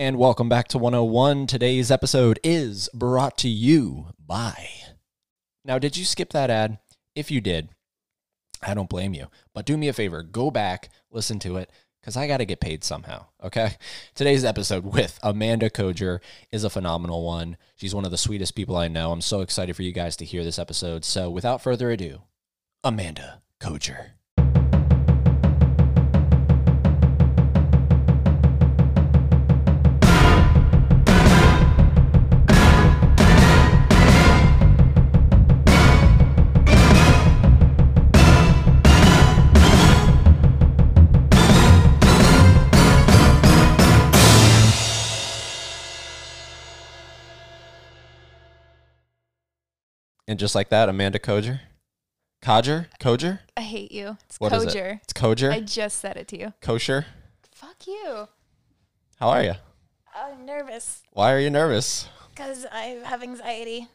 And welcome back to 101. Today's episode is brought to you by. Now, did you skip that ad? If you did, I don't blame you. But do me a favor go back, listen to it, because I got to get paid somehow. Okay. Today's episode with Amanda Koger is a phenomenal one. She's one of the sweetest people I know. I'm so excited for you guys to hear this episode. So, without further ado, Amanda Koger. And just like that, Amanda Koger. Koger? Koger? I hate you. It's What is it? Koger. It's Koger? I just said it to you. Kosher? Fuck you. How are you? Uh, I'm nervous Why are you nervous? because I have anxiety.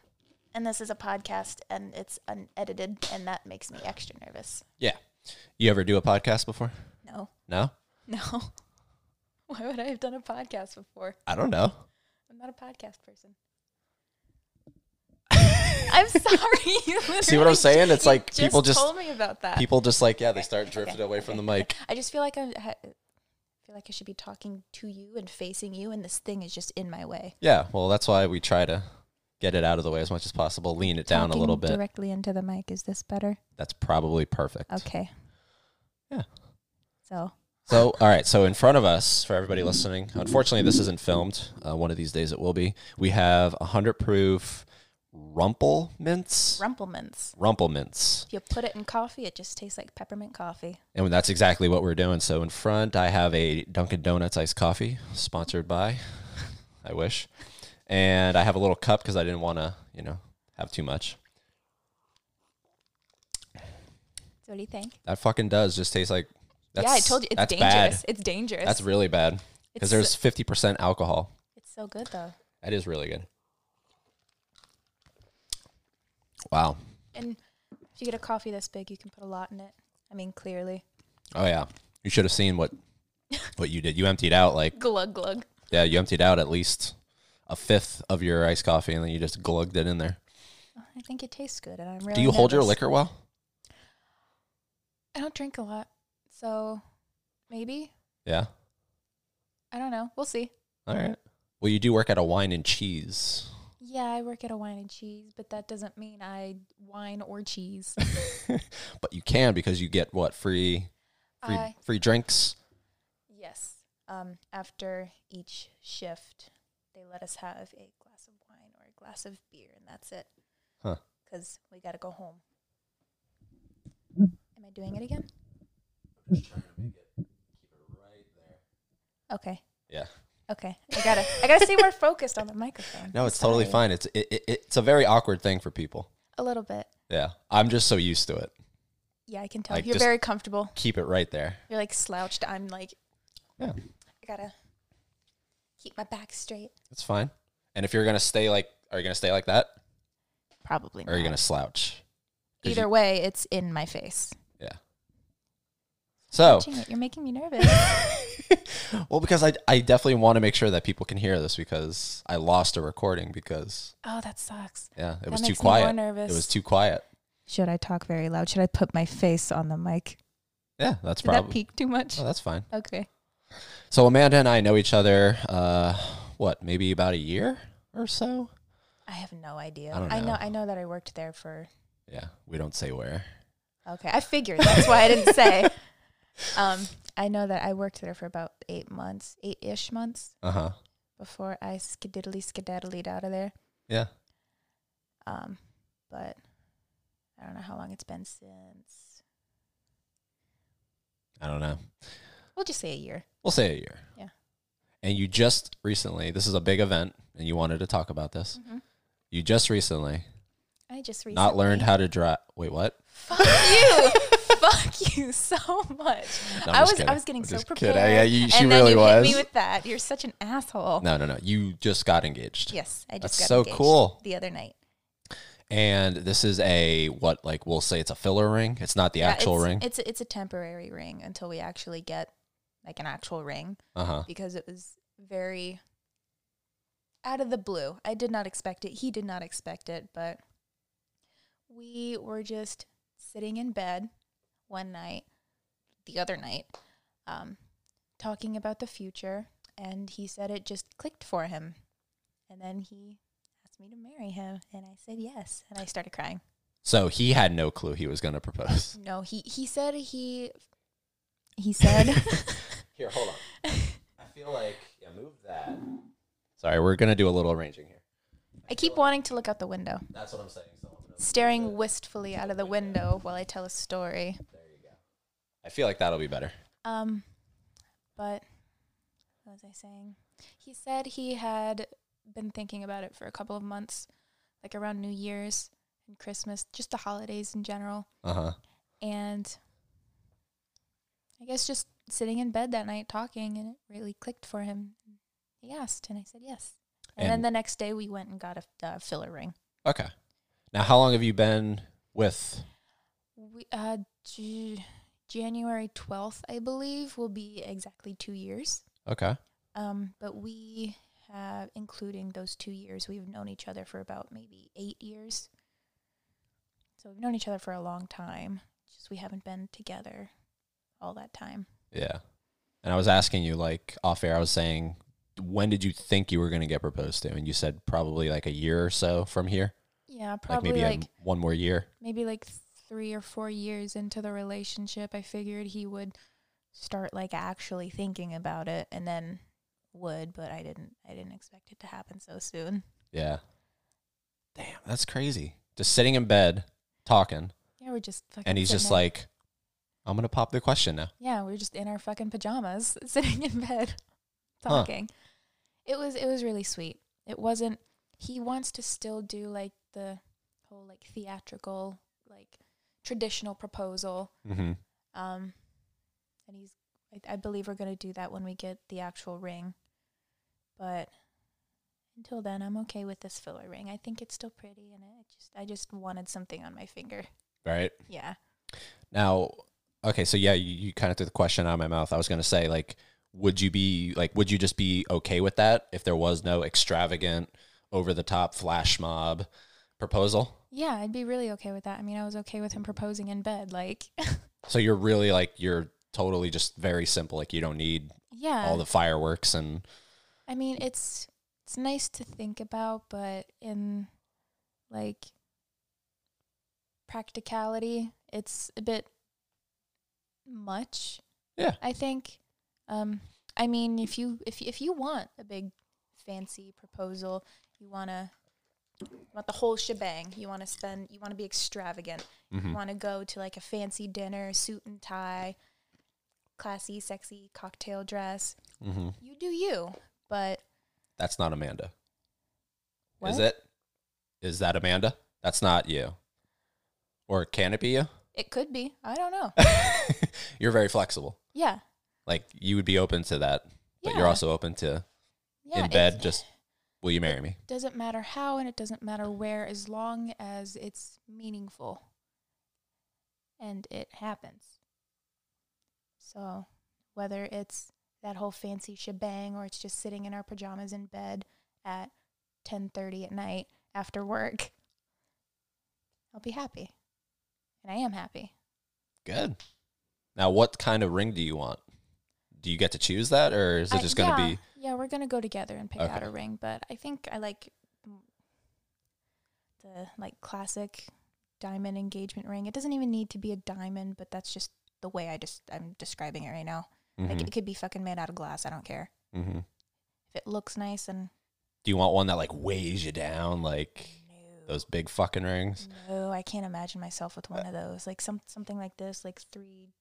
And this is a podcast and it's unedited, and that makes me extra nervous. Yeah. You ever do a podcast before? No, No? no. Why would I have done a podcast before? I don't know. I'm not a podcast person. I'm sorry. You See what I'm saying? It's like people just- told me about that. People just like, yeah, they start Okay, drifting away from the mic. I just feel like I ha- feel like I should be talking to you and facing you, and this thing is just in my way. Yeah, well, that's why we try to get it out of the way as much as possible, lean it down a little bit. directly into the mic. Is this better? That's probably perfect. Okay. Yeah. So So, all right. So, in front of us, for everybody listening, unfortunately, this isn't filmed. Uh, one of these days it will be. We have a 100 proof Rumple Minze. Rumplemans. Rumple Minze. If you put it in coffee, it just tastes like peppermint coffee. And that's exactly what we're doing. So, in front, I have a Dunkin' Donuts iced coffee, sponsored by, I wish. And I have a little cup because I didn't want to, you know, have too much. So what do you think? That fucking does just taste like. That's, yeah, I told you it's dangerous. Bad. It's dangerous. That's really bad because there's 50% alcohol. it's so good though. That is really good. Wow. And if you get a coffee this big, you can put a lot in it. I mean, clearly. Oh yeah. You should have seen what what you did. You emptied out like Glug glug. yeah, you emptied out at least a fifth of your iced coffee and then you just glugged it in there. I think it tastes good, and I'm really. Do you hold your liquor well? I don't drink a lot, so maybe Yeah. I don't know. We'll see. All right. Well, you do work at a wine and cheese. Yeah, I work at a wine and cheese, but that doesn't mean I wine or cheese. but you can because you get what free free I free drinks. yes. Um, after each shift, they let us have a glass of wine or a glass of beer, and that's it. Huh. Because we got to go home. Am I doing it again? It, it right there. okay. Yeah. Okay. I gotta. I gotta stay more focused on the microphone. No, I'm it's totally fine. It's it, it, it's a very awkward thing for people. A little bit. Yeah. I'm just so used to it. Yeah, I can tell. Like, You're very comfortable. Keep it right there. You're like slouched. I'm like. Yeah. I gotta keep my back straight. That's fine. And if you're gonna stay like, are you gonna stay like that, Probably. or are you gonna slouch? Either you- way, it's in my face. Yeah. So, it, you're making me nervous. well, because I I definitely want to make sure that people can hear this because I lost a recording because oh, that sucks. yeah, it That was too makes me more quiet. nervous. It was too quiet. Should I talk very loud? Should I put my face on the mic? Yeah, that's Did that probably. peak too much? Oh, that's fine. Okay. So Amanda and I know each other. Uh, what? Maybe about a year or so. I have no idea. I don't I know. know. I know that I worked there for. Yeah, we don't say where. Okay, I figured. That's why I didn't say. Um, I know that I worked there for about eight months, eight ish months Uh huh. before I skididdly skedaddled out of there. Yeah. Um, but I don't know how long it's been since. I don't know. We'll just say a year. We'll say a year. Yeah. And you just recently, this is a big event, and you wanted to talk about this. Mhm. You just recently I just recently not learned how to drive. Wait, what? Fuck you! Fuck you so much. No, I was kidding. I was getting I'm so prepared. kidding. Yeah, you- she and then you was. hit me with that. You're such an asshole. No, no, no. You just got engaged. Yes, I That's just got so engaged cool. the other night. And this is a what? Like we'll say it's a filler ring. It's not the Yeah, actual it's, ring. It's a, it's a temporary ring until we actually get like an actual ring Uh huh. because it was very out of the blue. I did not expect it. He did not expect it, but we were just sitting in bed one night, the other night, um, talking about the future, and he said it just clicked for him. And then he asked me to marry him, and I said yes, and I started crying. So he had no clue he was going to propose. No, he he said he he said Here, hold on. I feel like yeah, move that. Sorry, we're gonna do a little arranging here. I keep wanting to look out the window, That's what I'm saying. So I'm staring wistfully out of the window while I tell a story. There you go. I feel like that'll be better. Um, but what was I saying? He said he had been thinking about it for a couple of months, like around New Year's and Christmas, just the holidays in general. Uh huh. And I guess just sitting in bed that night talking, and it really clicked for him. He asked, and I said yes. And, then the next day, we went and got a uh, filler ring. Okay. Now, how long have you been with? We uh, January twelfth, I believe, will be exactly two years. Okay. Um, but we have, including those two years, we've known each other for about maybe eight years. So we've known each other for a long time. Just we haven't been together all that time. Yeah. And I was asking you, like off air, I was saying, when did you think you were going to get proposed to? And you said probably like a year or so from here, Yeah, like probably maybe like a, one more year. maybe like three or four years into the relationship, I figured he would start like actually thinking about it, and then would, but I didn't. I didn't expect it to happen so soon. Yeah. Damn, that's crazy. Just sitting in bed talking, Yeah, we're just fucking. and he's just there. like, "I'm gonna pop the question now." Yeah, we are just in our fucking pajamas, sitting in bed, Huh. talking. It was it was really sweet. It wasn't. He wants to still do like the whole like theatrical, like traditional proposal. Mm-hmm. Um, and he's. I, I believe we're gonna do that when we get the actual ring. But until then, I'm okay with this filler ring. I think it's still pretty, and it just I just wanted something on my finger. Right Yeah. now, okay, so yeah, you, you kind of took the question out of my mouth. I was gonna say, like, would you be like, would you just be okay with that if there was no extravagant, over the top flash mob proposal? Yeah, I'd be really okay with that. I mean, I was okay with him proposing in bed. Like, So you're really like you're totally just very simple. Like you don't need yeah. all the fireworks and I mean, it's it's nice to think about, but in like practicality, it's a bit much. Yeah. I think. Um, I mean, if you if you- if you want a big fancy proposal, you wanna you want the whole shebang. You want to spend. You want to be extravagant. Mhm. You want to go to like a fancy dinner, suit and tie, classy, sexy cocktail dress. hmm You do you, but that's not Amanda. what? Is it? Is that Amanda? That's not you. Or can it be you? It could be. I don't know. you're very flexible. Yeah. Like you would be open to that, but you're also open to Yeah. in bed. Just will you marry me? It doesn't matter how and it doesn't matter where as long as it's meaningful and it happens. So whether it's that whole fancy shebang or it's just sitting in our pajamas in bed at 10:30 at night after work, I'll be happy. And I am happy. Good. Now, what kind of ring do you want? Do you get to choose that, or is it I- just going to yeah, be? Yeah, we're gonna go together and pick out a ring, but I think I like the like classic diamond engagement ring. It doesn't even need to be a diamond, but that's just the way I just I'm describing it right now. Like Mhm, it could be fucking made out of glass. I don't care mhm. if it looks nice and Do you want one that like weighs you down, like no, those big fucking rings? no, I can't imagine myself with one of those. Like some something like this, like three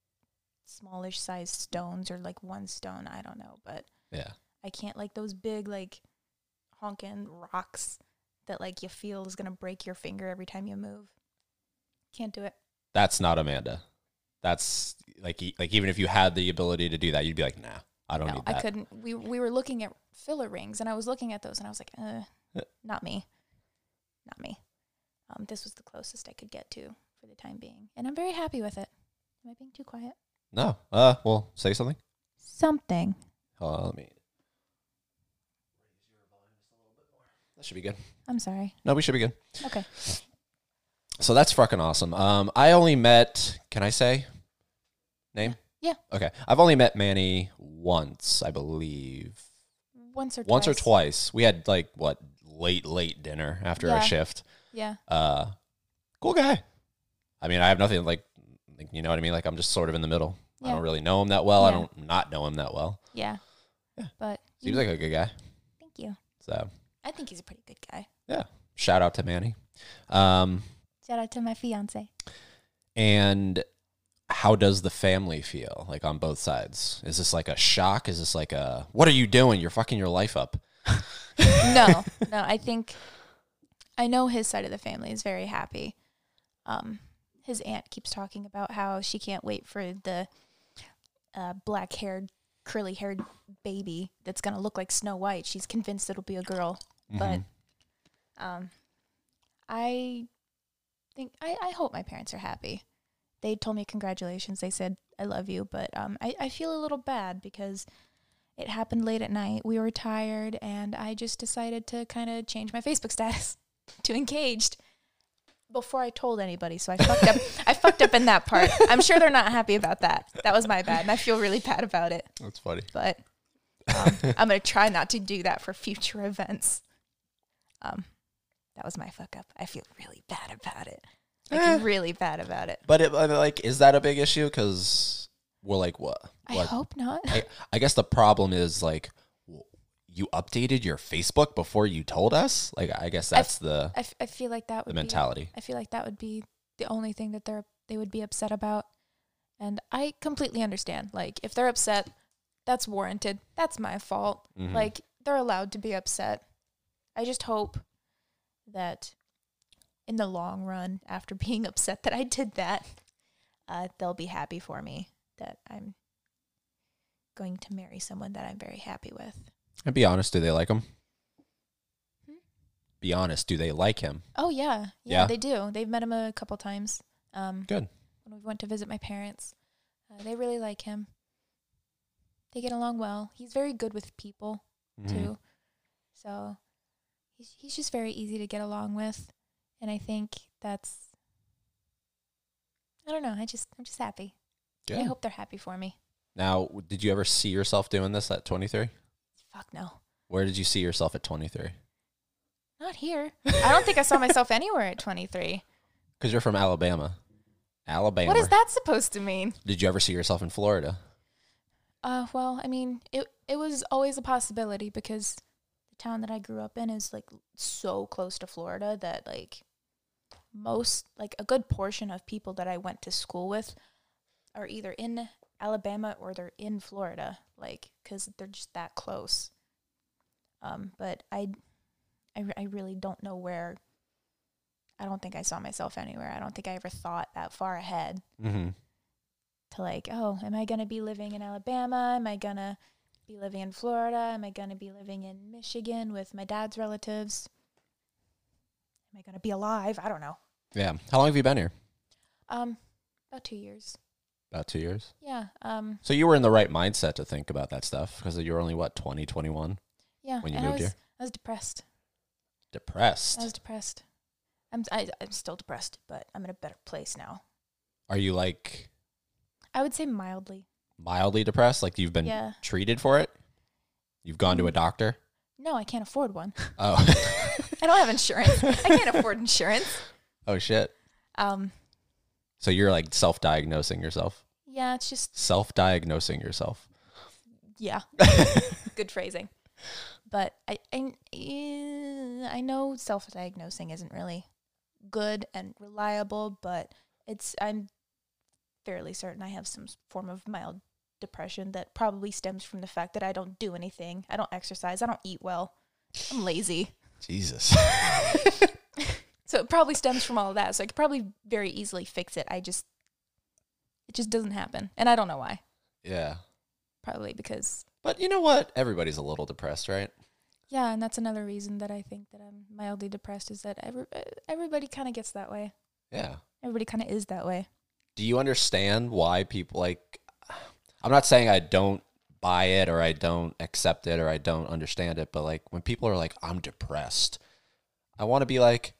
smallish sized stones or like one stone. I don't know, but Yeah. I can't like those big like honking rocks that like you feel is gonna break your finger every time you move. Can't do it. That's not Amanda. That's like like even if you had the ability to do that, you'd be like, nah, I don't no, need that. I couldn't. We we were looking at filler rings, and I was looking at those, and I was like, uh, Yeah. not me, not me. Um, this was the closest I could get to for the time being, and I'm very happy with it. Am I being too quiet? No. Uh, well, say something. Something. Hold on, let me. That should be good. I'm sorry. No, we should be good. Okay. So that's fucking awesome. Um, I only met. Can I say name? Yeah. Okay. I've only met Manny once, I believe. Once or Once or twice. We had like what late late dinner after our shift. Yeah. Uh, cool guy. I mean, I have nothing like, like, you know what I mean. Like I'm just sort of in the middle. I don't really know him that well. I don't not know him that well. Yeah. Yeah. But Seems like a good guy. thank you. So I think he's a pretty good guy. Yeah. Shout out to Manny. Um, Shout out to my fiance. and how does the family feel like on both sides? Is this like a shock? Is this like a what are you doing? You're fucking your life up. no, no. I think I know his side of the family is very happy. Um, his aunt keeps talking about how she can't wait for the uh, black-haired, curly-haired baby that's gonna look like Snow White. She's convinced it'll be a girl, but Mhm. um, I think I, I hope my parents are happy. They told me congratulations. They said I love you, but um, I I feel a little bad because it happened late at night. We were tired, and I just decided to kind of change my Facebook status to engaged before I told anybody. So I fucked up. I fucked up in that part. I'm sure they're not happy about that. That was my bad, and I feel really bad about it. that's funny. But um, I'm gonna try not to do that for future events. Um, that was my fuck up. I feel really bad about it. Like Eh. really bad about it. But it, like, is that a big issue? Because we're like, what? I hope not. I, I guess the problem is like, you updated your Facebook before you told us. Like, I guess that's the I, f- I feel like that the would be mentality. I feel like that would be the only thing that they're they would be upset about. And I completely understand. Like if they're upset, that's warranted. That's my fault. Mhm. Like they're allowed to be upset. I just hope that in the long run, after being upset that I did that, uh, they'll be happy for me that I'm going to marry someone that I'm very happy with. and be honest, do they like him? Hmm? Be honest, do they like him? Oh yeah, yeah, Yeah? they do. They've met him a couple times. Um, Good. when we went to visit my parents. Uh, they really like him. They get along well. He's very good with people Mhm. too. So he's he's just very easy to get along with, and I think that's. I don't know. I just I'm just happy. Good. I hope they're happy for me. Now, did you ever see yourself doing this at 23? Fuck no, Where did you see yourself at 23? not here. I don't think I saw myself anywhere at 23. Because you're from Alabama. Alabama. What is that supposed to mean? Did you ever see yourself in Florida? Uh, well, I mean, it it was always a possibility because town that I grew up in is like so close to Florida that like most like a good portion of people that I went to school with are either in Alabama or they're in Florida, like cuz they're just that close. Um, but I I I really don't know where I don't think I saw myself anywhere. I don't think I ever thought that far ahead Mm-hmm. to like, oh, am I going to be living in Alabama? Am I going to be living in Florida? Am I going to be living in Michigan with my dad's relatives? Am I going to be alive? I don't know. Yeah. How long have you been here? Um, about two years. About two years. Yeah. Um, So you were in the right mindset to think about that stuff because you were only, what, 20, 21? yeah. When you moved I was, here? I was depressed. Depressed. I was depressed. I'm, I, I'm still depressed, but I'm in a better place now. Are you like I would say mildly. Mildly depressed? Like you've been Yeah. treated for it? You've gone to a Mm. doctor? No, I can't afford one. Oh. I don't have insurance. I can't afford insurance. oh, shit. Um, So you're like self diagnosing yourself? yeah, it's just Self diagnosing yourself. Yeah. Good phrasing. But I I, eh, I know self-diagnosing isn't really good and reliable, but it's I'm fairly certain I have some form of mild depression that probably stems from the fact that I don't do anything. I don't exercise, I don't eat well. I'm lazy. Jesus. So it probably stems from all of that. So I could probably very easily fix it. I just it just doesn't happen. And I don't know why. yeah. Probably because But you know what? Everybody's a little depressed, right? Yeah, and that's another reason that I think that I'm mildly depressed is that every, everybody kind of gets that way. Yeah. Everybody kind of is that way. Do you understand why people like I'm not saying I don't buy it or I don't accept it or I don't understand it. But like when people are like, I'm depressed, I want to be like,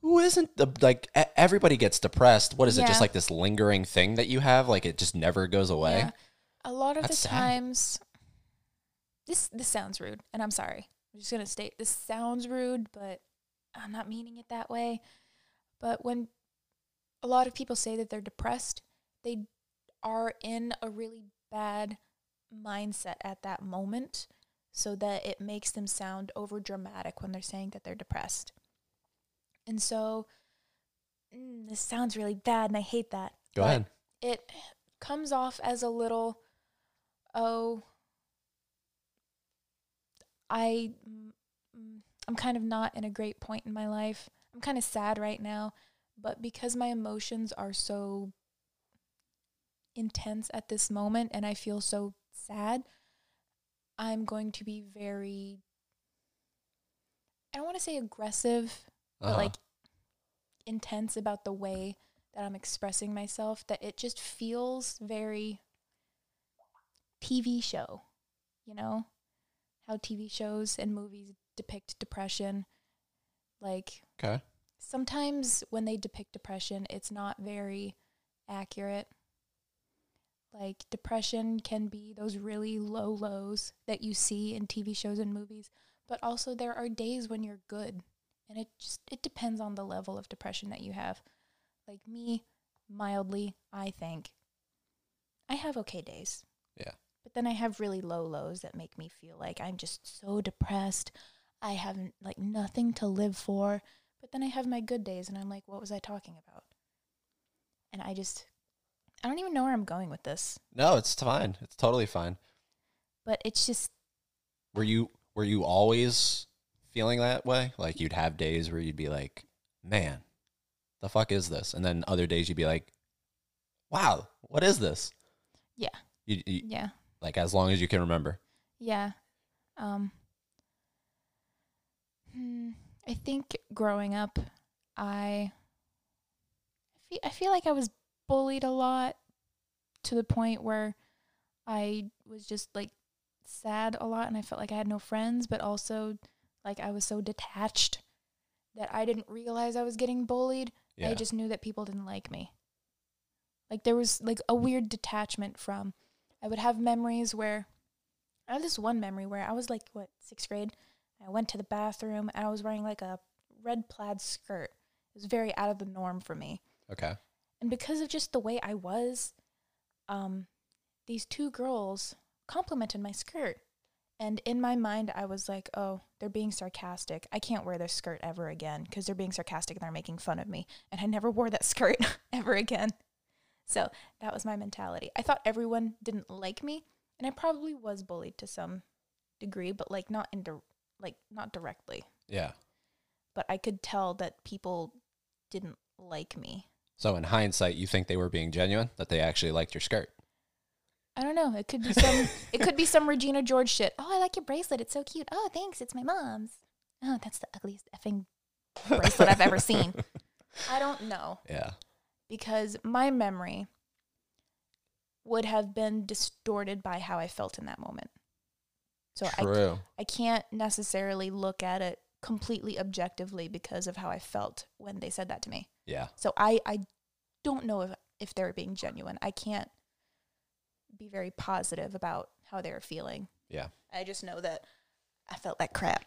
who isn't the like everybody gets depressed. What is it? Just like this lingering thing that you have, like it just never goes away. Yeah. A lot of That's the sad. times this this sounds rude and I'm sorry. I'm just going to state this sounds rude, but I'm not meaning it that way. But when a lot of people say that they're depressed, they are in a really bad mindset at that moment so that it makes them sound over dramatic when they're saying that they're depressed. And so mm, this sounds really bad and I hate that. Go ahead. It comes off as a little oh I mm, mm, I'm kind of not in a great point in my life. I'm kind of sad right now, but because my emotions are so intense at this moment and I feel so sad, I'm going to be very I don't want to say aggressive, but Uh-huh. like intense about the way that I'm expressing myself that it just feels very TV show, you know? How TV shows and movies depict depression. Like okay. Sometimes when they depict depression, it's not very accurate. Like depression can be those really low lows that you see in TV shows and movies, but also there are days when you're good. And it just it depends on the level of depression that you have. Like me, mildly, I think I have okay days. Yeah. But then I have really low lows that make me feel like I'm just so depressed. I have like nothing to live for. But then I have my good days and I'm like, what was I talking about? And I just, I don't even know where I'm going with this. No, it's fine. It's totally fine. But it's just, Were you were you always feeling that way? Like you'd have days where you'd be like, "Man, the fuck is this?" And then other days you'd be like, "Wow, what is this?" Yeah. You, you, yeah, like as long as you can remember. yeah. Um, hmm, I think growing up, I, I feel, I feel like I was bullied a lot to the point where I was just like sad a lot and I felt like I had no friends, but also like I was so detached that I didn't realize I was getting bullied. Yeah. I just knew that people didn't like me. Like there was like a weird detachment from I would have memories where I have this one memory where I was like what, 6th grade. I went to the bathroom and I was wearing like a red plaid skirt. It was very out of the norm for me. okay. And because of just the way I was, um, these two girls complimented my skirt. And in my mind, I was like, oh, they're being sarcastic. I can't wear this skirt ever again because they're being sarcastic and they're making fun of me. And I never wore that skirt ever again. So that was my mentality. I thought everyone didn't like me. And I probably was bullied to some degree, but like not in dir- like not directly. Yeah. But I could tell that people didn't like me. So in hindsight, you think they were being genuine, that they actually liked your skirt. I don't know. It could be some. it could be some Regina George shit. Oh, I like your bracelet. It's so cute. Oh, thanks. It's my mom's. Oh, that's the ugliest effing bracelet I've ever seen. I don't know Yeah. because my memory would have been distorted by how I felt in that moment. So I I can't necessarily look at it completely objectively because of how I felt when they said that to me. yeah. So I I don't know if if they're being genuine. I can't be very positive about how they're feeling. Yeah. I just know that I felt like crap.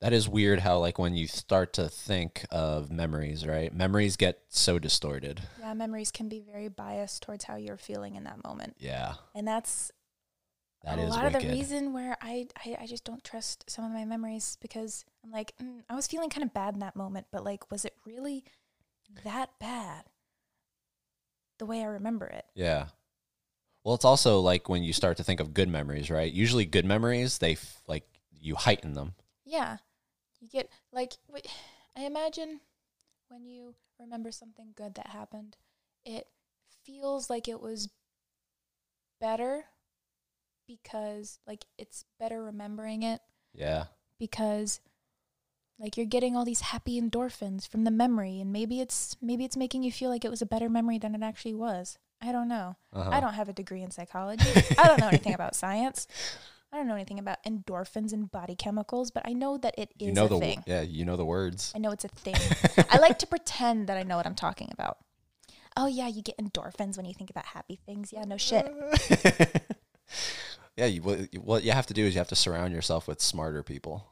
That is weird how like when you start to think of memories, right? Memories get so distorted. Yeah, memories can be very biased towards how you're feeling in that moment. Yeah. And that's that a is lot wicked. of the reason where I, I I just don't trust some of my memories because I'm like, mm, I was feeling kind of bad in that moment, but like was it really that bad? The way I remember it. Yeah. Well, it's also like when you start to think of good memories, right? Usually good memories, they f- like you heighten them. Yeah. You get like I imagine when you remember something good that happened, it feels like it was better because like it's better remembering it Yeah. because Like you're getting all these happy endorphins from the memory and maybe it's maybe it's making you feel like it was a better memory than it actually was. I don't know. Uh-huh. I don't have a degree in psychology. I don't know anything about science. I don't know anything about endorphins and body chemicals, but I know that it is You know a the thing. yeah, you know the words. I know it's a thing. I like to pretend that I know what I'm talking about. Oh yeah, you get endorphins when you think about happy things. Yeah, no shit. yeah, you, what, what you have to do is you have to surround yourself with smarter people.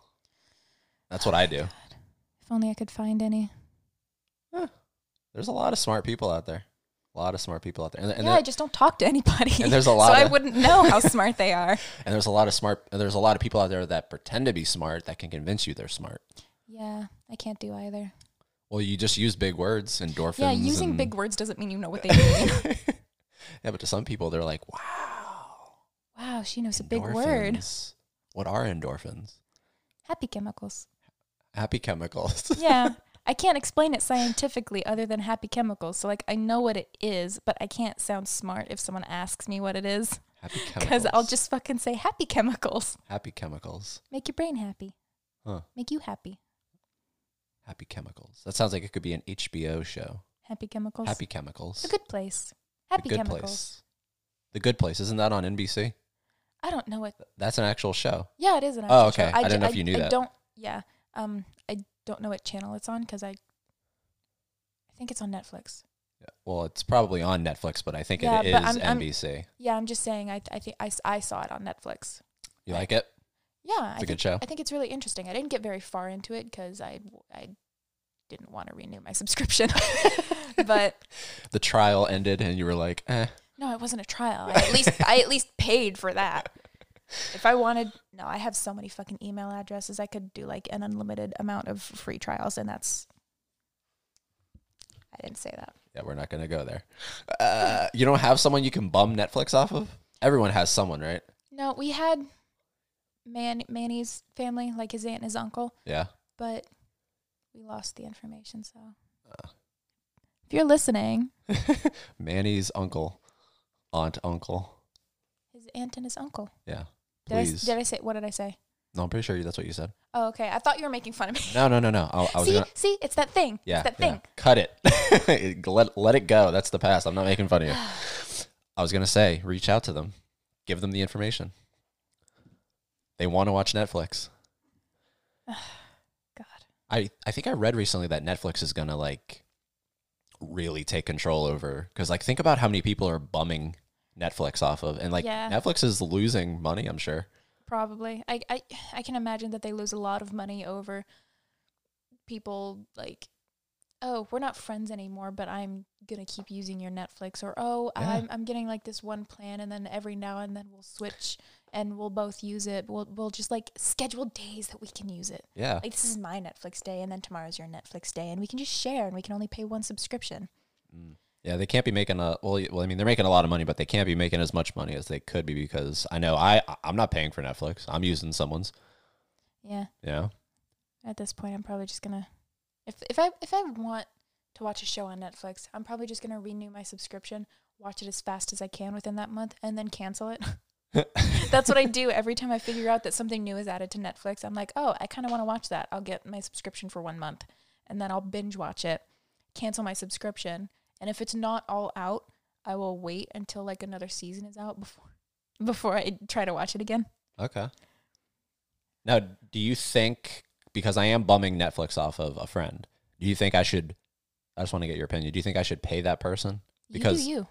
That's what I do. If only I could find any. There's a lot of smart people out there. A lot of smart people out there, and, and, yeah, I just don't talk to anybody. And there's a lot so I wouldn't know how smart they are. and there's a lot of smart. And there's a lot of people out there that pretend to be smart that can convince you they're smart. Yeah, I can't do either. Well, you just use big words, endorphins. Yeah, using big words doesn't mean you know what they mean. yeah, but to some people, they're like, "Wow, wow, she knows a big word. endorphins. What are endorphins? Happy chemicals. Happy chemicals. Yeah. I can't explain it scientifically other than happy chemicals. So like I know what it is, but I can't sound smart if someone asks me what it is Happy cuz. I'll just fucking say happy chemicals. happy chemicals. Make your brain happy. Huh. Make you happy. Happy chemicals. That sounds like it could be an HBO show. Happy chemicals. Happy chemicals. The good place. Happy the good chemicals. place. The good place. Isn't that on NBC? I don't know what That's an actual show. Yeah, it is an Oh, actual show. okay. I ju- didn't know if you knew I that. don't yeah. Um I don't know what channel it's on cuz I I think it's on Netflix. Yeah, Well, it's probably on Netflix, but I think Yeah, it is I'm- I'm- NBC. Yeah, I'm just saying I I think I, I saw it on Netflix. you like it? Yeah, It's I a think good show. I think it's really interesting. I didn't get very far into it because I I didn't want to renew my subscription. but The trial ended, and you were like, eh. No, it wasn't a trial. I at least I at least paid for that. If I wanted, no, I have so many fucking email addresses. I could do like an unlimited amount of free trials, and that's. I didn't say that. Yeah, we're not going to go there. Uh, you don't have someone you can bum Netflix off of? Everyone has someone, right? No, we had Man Manny's family, like his aunt and his uncle, Yeah. but we lost the information. So, Uh. if you're listening, Manny's uncle, aunt, uncle. his aunt and his uncle. Yeah. Did I, Please. did I say what did I say? no, I'm pretty sure that's what you said. Oh, okay. I thought you were making fun of me. No, no, no, no. I, I was see, gonna. see, it's that thing. Yeah, it's that yeah. thing. Cut it. let let it go. That's the past. I'm not making fun of you. I was gonna say, reach out to them, give them the information. They want to watch Netflix. God. I I think I read recently that Netflix is gonna like really take control over because like think about how many people are bumming Netflix off of, and like Yeah. Netflix is losing money. I'm sure. Probably. I, I I can imagine that they lose a lot of money over people like oh, we're not friends anymore, but I'm gonna keep using your Netflix or oh, Yeah. I'm I'm getting like this one plan and then every now and then we'll switch and we'll both use it. We'll we'll just like schedule days that we can use it. Yeah. Like this is my Netflix day and then tomorrow's your Netflix day and we can just share and we can only pay one subscription. Mm. Yeah, they can't be making a well. Well, I mean, they're making a lot of money, but they can't be making as much money as they could be because I know I I'm not paying for Netflix. I'm using someone's. Yeah. Know. At this point, I'm probably just gonna if if I if I want to watch a show on Netflix, I'm probably just gonna renew my subscription, watch it as fast as I can within that month, and then cancel it. That's what I do every time I figure out that something new is added to Netflix. I'm like, oh, I kind of want to watch that. I'll get my subscription for one month, and then I'll binge watch it, cancel my subscription, and if it's not all out, I will wait until like another season is out before before I try to watch it again. Okay. Now, do you think because I am bumming Netflix off of a friend, do you think I should? I just want to get your opinion. Do you think I should pay that person? Because- you do you.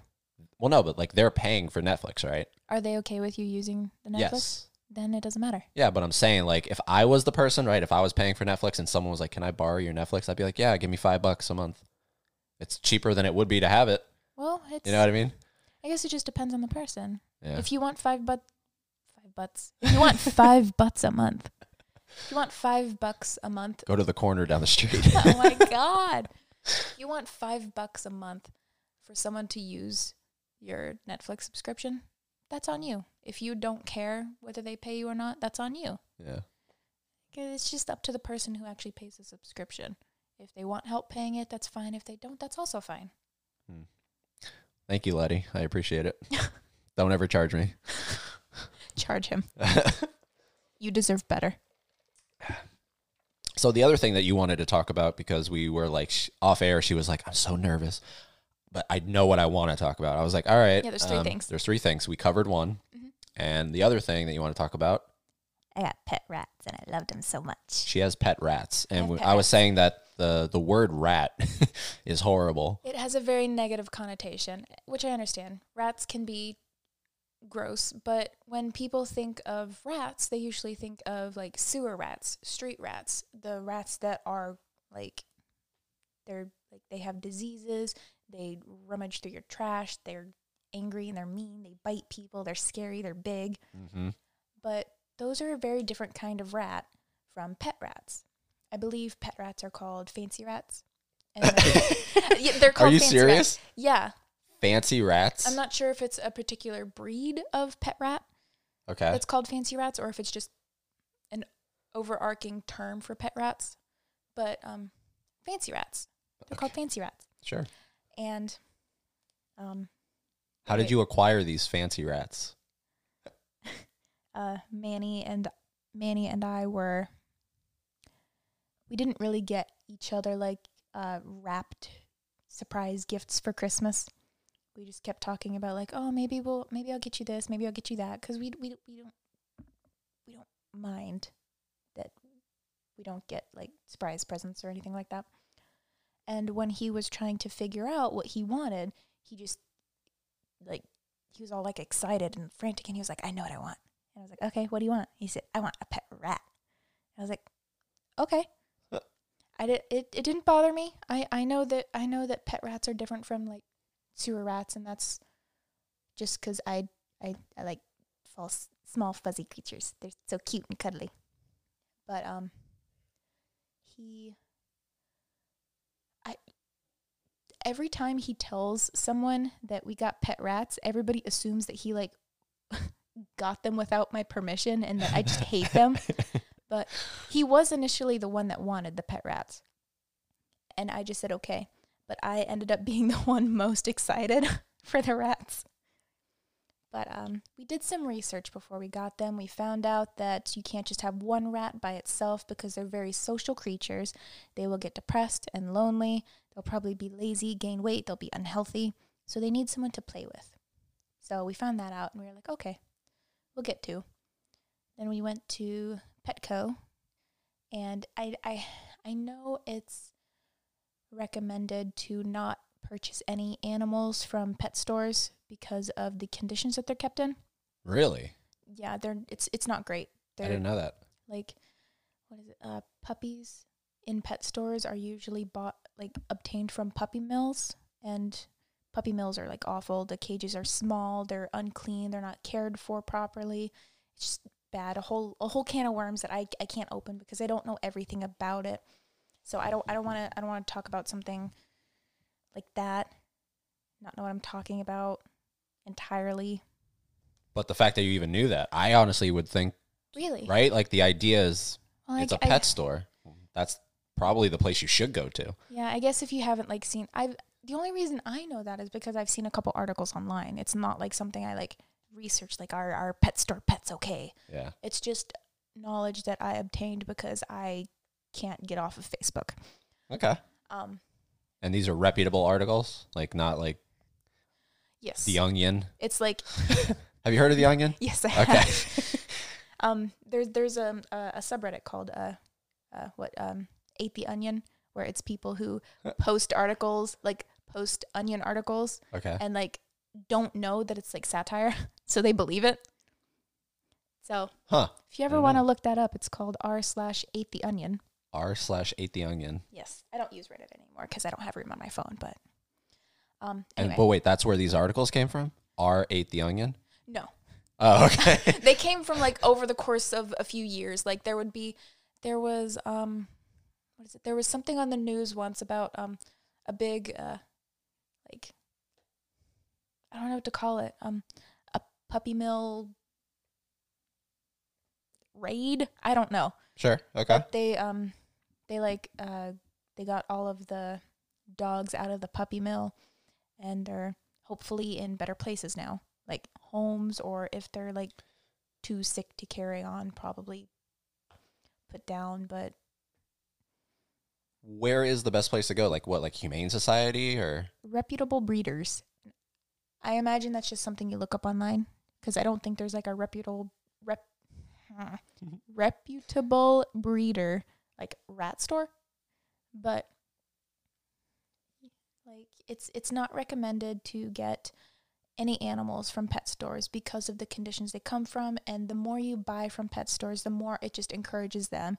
Well, no, but like they're paying for Netflix, right? Are they okay with you using the Netflix? Yes. Then it doesn't matter. Yeah, but I'm saying like if I was the person, right? If I was paying for Netflix and someone was like, "Can I borrow your Netflix?" I'd be like, "Yeah, give me five bucks a month." It's cheaper than it would be to have it. Well, it's. You know what I mean? I guess it just depends on the person. Yeah. If you want five but, five butts. If you want five butts a month. If you want five bucks a month. Go to the corner down the street. oh my god! If you want five bucks a month for someone to use your Netflix subscription, that's on you. If you don't care whether they pay you or not, that's on you. yeah. It's just up to the person who actually pays the subscription. If they want help paying it, that's fine. If they don't, that's also fine. Hmm. Thank you, Letty. I appreciate it. Don't ever charge me. Charge him. You deserve better. So the other thing that you wanted to talk about because we were like sh- off air, she was like, "I'm so nervous, but I know what I want to talk about." I was like, "All right, um, Yeah, there's three things. There's three things. We covered one, Mhm. and the other thing that you want to talk about, I got pet rats and I loved them so much. she has pet rats, and have we- pet I was rats. saying that the the word rat is horrible. It has a very negative connotation, which I understand. Rats can be gross, but when people think of rats, they usually think of like sewer rats, street rats, the rats that are like they're like they have diseases, they rummage through your trash, they're angry and they're mean, they bite people, they're scary, they're big. Mm-hmm. But those are a very different kind of rat from pet rats. I believe pet rats are called fancy rats. And they're, yeah, they're Are called you fancy rats. serious? Yeah. Fancy rats. I'm not sure if it's a particular breed of pet rat okay. that's called fancy rats or if it's just an overarching term for pet rats. But um, fancy rats. They're called fancy rats. Sure. And um, How did you acquire these fancy rats? uh, Manny and Manny and I were we didn't really get each other like uh, wrapped surprise gifts for Christmas. We just kept talking about like, oh, maybe we'll maybe I'll get you this, maybe I'll get you that, because we we we don't we don't mind that we don't get like surprise presents or anything like that. And when he was trying to figure out what he wanted, he just like he was all like excited and frantic, and he was like, I know what I want. And I was like, okay, what do you want? He said, I want a pet rat. I was like, okay. I did. It, it didn't bother me. I, I know that I know that pet rats are different from like sewer rats, and that's just because I, I I like false small fuzzy creatures. They're so cute and cuddly. But um, he, I. Every time he tells someone that we got pet rats, everybody assumes that he like got them without my permission and that I just hate them. But he was initially the one that wanted the pet rats. And I just said okay. But I ended up being the one most excited for the rats. But um, we did some research before we got them. We found out that you can't just have one rat by itself because they're very social creatures. They will get depressed and lonely. They'll probably be lazy, gain weight, they'll be unhealthy. So they need someone to play with. So we found that out and we were like, okay, we'll get two. Then we went to Petco and I I I know it's recommended to not purchase any animals from pet stores because of the conditions that they're kept in. Really? Yeah, they're it's it's not great. I They're I didn't know that. like what is it? Uh puppies in pet stores are usually bought like obtained from puppy mills and puppy mills are like awful. The cages are small, they're unclean, they're not cared for properly. It's just bad. A whole a whole can of worms that I I can't open because I don't know everything about it. So I don't I don't want to I don't want to talk about something like that. Not know what I'm talking about entirely. But the fact that you even knew that, I honestly would think, Really? right? Like the idea is Well, I it's a g- I- pet store. That's probably the place you should go to. Yeah, I guess if you haven't like seen I've the only reason I know that is because I've seen a couple articles online. It's not like something I like researched like our our pet store pets okay. Yeah. It's just knowledge that I obtained because I can't get off of Facebook. Okay. Um And these are reputable articles, like not like yes. The Onion. It's like Have you heard of The Onion? yes, I Okay. have. um there's there's a, a a subreddit called uh uh what um ate the onion where it's people who post articles like post onion articles Okay. and like don't know that it's like satire, so they believe it. So Huh. if you ever want to look that up, it's called r slash ate the onion. R slash ate the onion. Yes, I don't use Reddit anymore because I don't have room on my phone. But um, And but wait, that's where these articles came from? R ate the onion? no, Oh, okay. they came from like over the course of a few years. Like there would be, there was um, what is it? There was something on the news once about um, a big uh, like I don't know what to call it. Um, a puppy mill raid. I don't know. sure. Okay. But they um they like uh they got all of the dogs out of the puppy mill and they're hopefully in better places now. Like homes or if they're like too sick to carry on, probably put down, but where is the best place to go? Like what? Like Humane Society or reputable breeders. I imagine that's just something you look up online because I don't think there's like a reputable rep reputable breeder like rat store, but like it's it's not recommended to get any animals from pet stores because of the conditions they come from and the more you buy from pet stores the more it just encourages them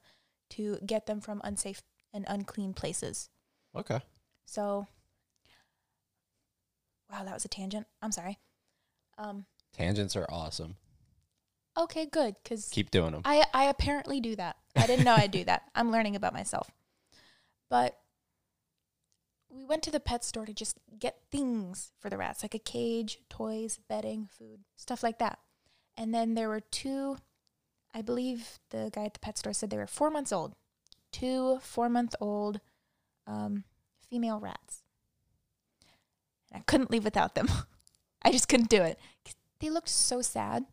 to get them from unsafe and unclean places. okay. So, wow, that was a tangent. I'm sorry. Um, Tangents are awesome. Okay, good, because Keep doing them. I I apparently do that. I didn't know I do that. I'm learning about myself. But we went to the pet store to just get things for the rats, like a cage, toys, bedding, food, stuff like that. And then there were two, I believe the guy at the pet store said they were four months old. Two four month old um, female rats. And I couldn't leave without them. I just couldn't do it. They looked so sad.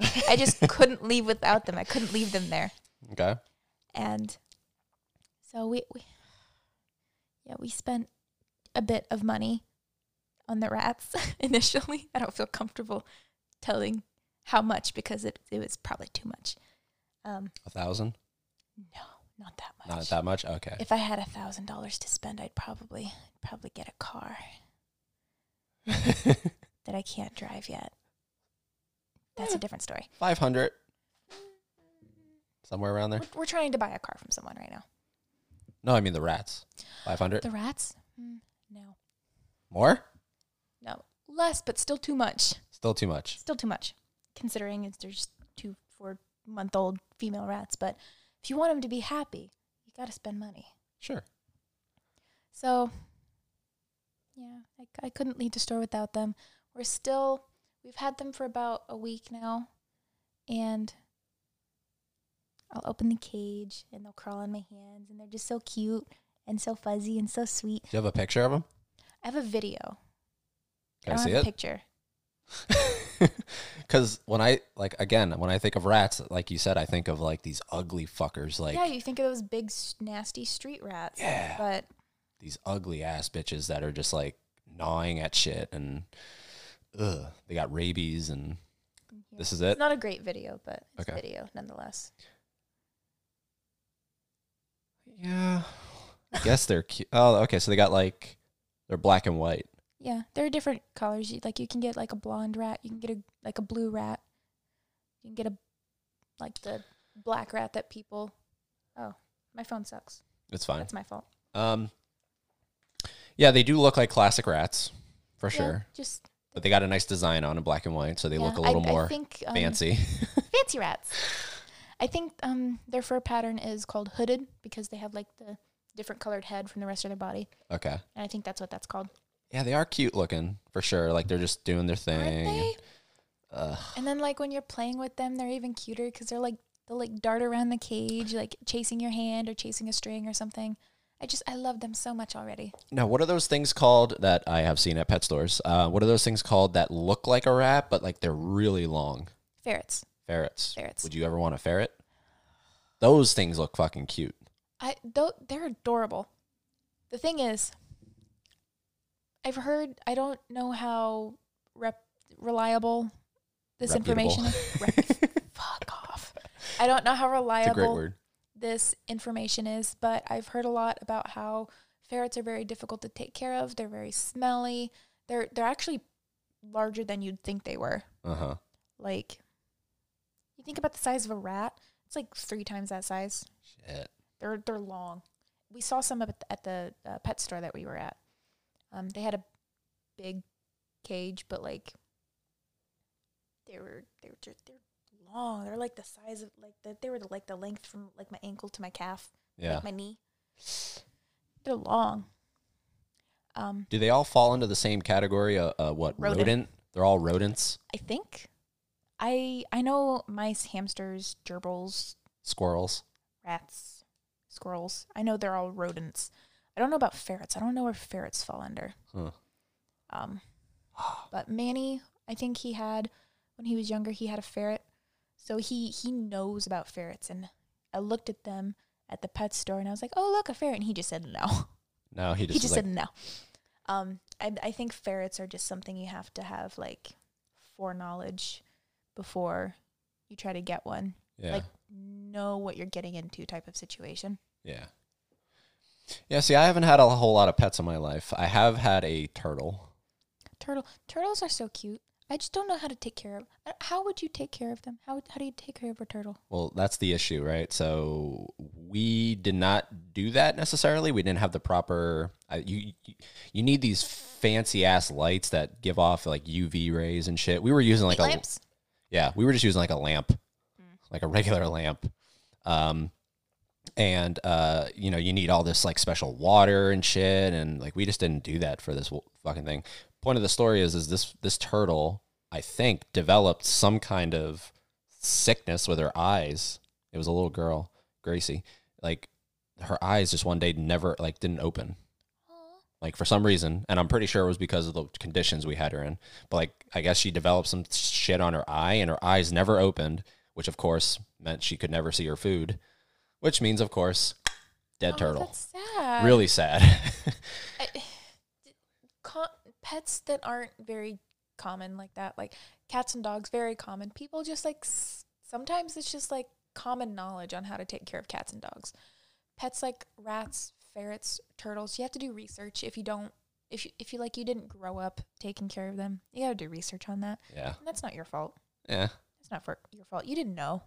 I just couldn't leave without them. I couldn't leave them there. Okay. And so we, we yeah, we spent a bit of money on the rats initially. I don't feel comfortable telling how much because it, it was probably too much. Um, A thousand? no, not that much. Not that much? Okay. If I had a thousand dollars to spend, I'd probably probably get a car that I can't drive yet. That's a different story. 500. Somewhere around there? We're, we're trying to buy a car from someone right now. No, I mean the rats. 500? The rats? Mm, no, More? no, less, but still too much. Still too much. Still too much, considering it's there's two four month old female rats. But if you want them to be happy, you got to spend money. Sure. So, yeah, I, I couldn't leave the store without them. We're still, we've had them for about a week now, and I'll open the cage and they'll crawl on my hands, and they're just so cute and so fuzzy and so sweet. Do you have a picture of them? I have a video. Can I, don't see have a it? picture. Because when I, like, again, when I think of rats, like you said, I think of like these ugly fuckers, like yeah, you think of those big, nasty street rats. Yeah. But these ugly ass bitches that are just like gnawing at shit and ugh, they got rabies and yeah. this is it's it. not a great video, but it's Okay. video nonetheless. Yeah. I guess they're cute. Oh, okay. So they got like, they're black and white. Yeah, there are different colors. You, like you can get like a blonde rat, you can get a like a blue rat, you can get a like the black rat that people. Oh, my phone sucks. It's fine. That's my fault. Um, yeah, they do look like classic rats for Yeah, sure, just but they got a nice design on in black and white, so they yeah, look a little I more think, um, fancy. fancy rats. I think um their fur pattern is called hooded because they have like the different colored head from the rest of their body, okay. and I think that's what that's called. Yeah, they are cute looking for sure. Like they're just doing their thing. they? Ugh. And then like when you're playing with them, they're even cuter because they're like they'll like dart around the cage, like chasing your hand or chasing a string or something. I just I love them so much already. Now, what are those things called that I have seen at pet stores? Uh, what are those things called that look like a rat, but like they're really long? Ferrets. Ferrets. Ferrets. Would you ever want a ferret? Those things look fucking cute. I though they're adorable. The thing is, I've heard I don't know how rep reliable this Reputable. information is. Rep- fuck off. I don't know how It's a great reliable word. This information is, but I've heard a lot about how ferrets are very difficult to take care of. They're very smelly. They're they're actually larger than you'd think they were. Uh huh. Like you think about the size of a rat, it's like three times that size. Shit. They're they're long. We saw some at the, at the uh, pet store that we were at. Um, they had a big cage, but like they were they were just they're long. They're like the size of like the, they were the, like the length from like my ankle to my calf, Yeah. like my knee. They're long. Um, Do they all fall into the same category? Uh, uh what Rodent. rodent? They're all rodents. I think I I know mice, hamsters, gerbils, Squirrels. rats, squirrels. I know they're all rodents. I don't know about ferrets. I don't know where ferrets fall under. Huh. Um, but Manny, I think he had when he was younger, he had a ferret, so he he knows about ferrets. And I looked at them at the pet store, and I was like, "Oh, look, a ferret," and he just said no. No, he just, he just like, said no. Um, I I think ferrets are just something you have to have like foreknowledge before you try to get one. yeah, Like know what you're getting into type of situation. yeah, yeah. See, I haven't had a whole lot of pets in my life. I have had a turtle. Turtle turtles are so cute. I just don't know how to take care of. uh, How would you take care of them? How how do you take care of a turtle? Well, that's the issue, right? So we did not do that necessarily. We didn't have the proper. Uh, you you- you need these fancy ass lights that give off like UV rays and shit. We were using like Heat a lamps? yeah, we were just using like a lamp, Mm. like a regular lamp. Um, and uh, you know, you need all this like special water and shit, and like we just didn't do that for this fucking thing. Point of the story is, is this this turtle, I think, developed some kind of sickness with her eyes. It was a little girl, Gracie. Like her eyes just one day never like didn't open like for some reason and i'm pretty sure it was because of the conditions we had her in but like i guess she developed some shit on her eye and her eyes never opened which of course meant she could never see her food which means of course dead Oh, turtle sad. really sad I, pets that aren't very common like that, like cats and dogs, very common. People just like s- sometimes it's just like common knowledge on how to take care of cats and dogs. Pets like rats, ferrets, turtles, you have to do research. If you don't, if you if you like you didn't grow up taking care of them, you gotta do research on that. yeah And that's not your fault. yeah It's not for your fault. You didn't know.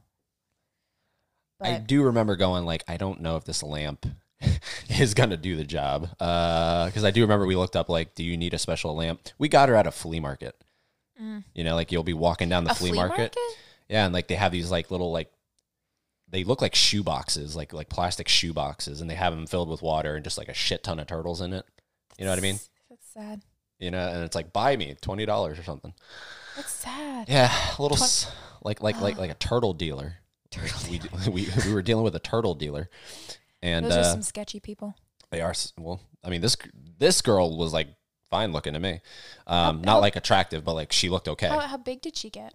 But i do remember going like i don't know if this lamp is gonna do the job because i do remember we looked up like do you need a special lamp we got her at a flea market Mm. you know like you'll be walking down the a flea, market Yeah, and like they have these like little like they look like shoe boxes, like like plastic shoe boxes, and they have them filled with water and just like a shit ton of turtles in it. You know what I mean? That's sad. You know, and it's like buy me twenty dollars or something. That's sad. Yeah, a little like like like like a turtle dealer. Turtle We we we were dealing with a turtle dealer, and Those are uh, some sketchy people. they are well. I mean this this girl was like fine looking to me, um, How- not how- like attractive, but like she looked okay. How, how big did she get?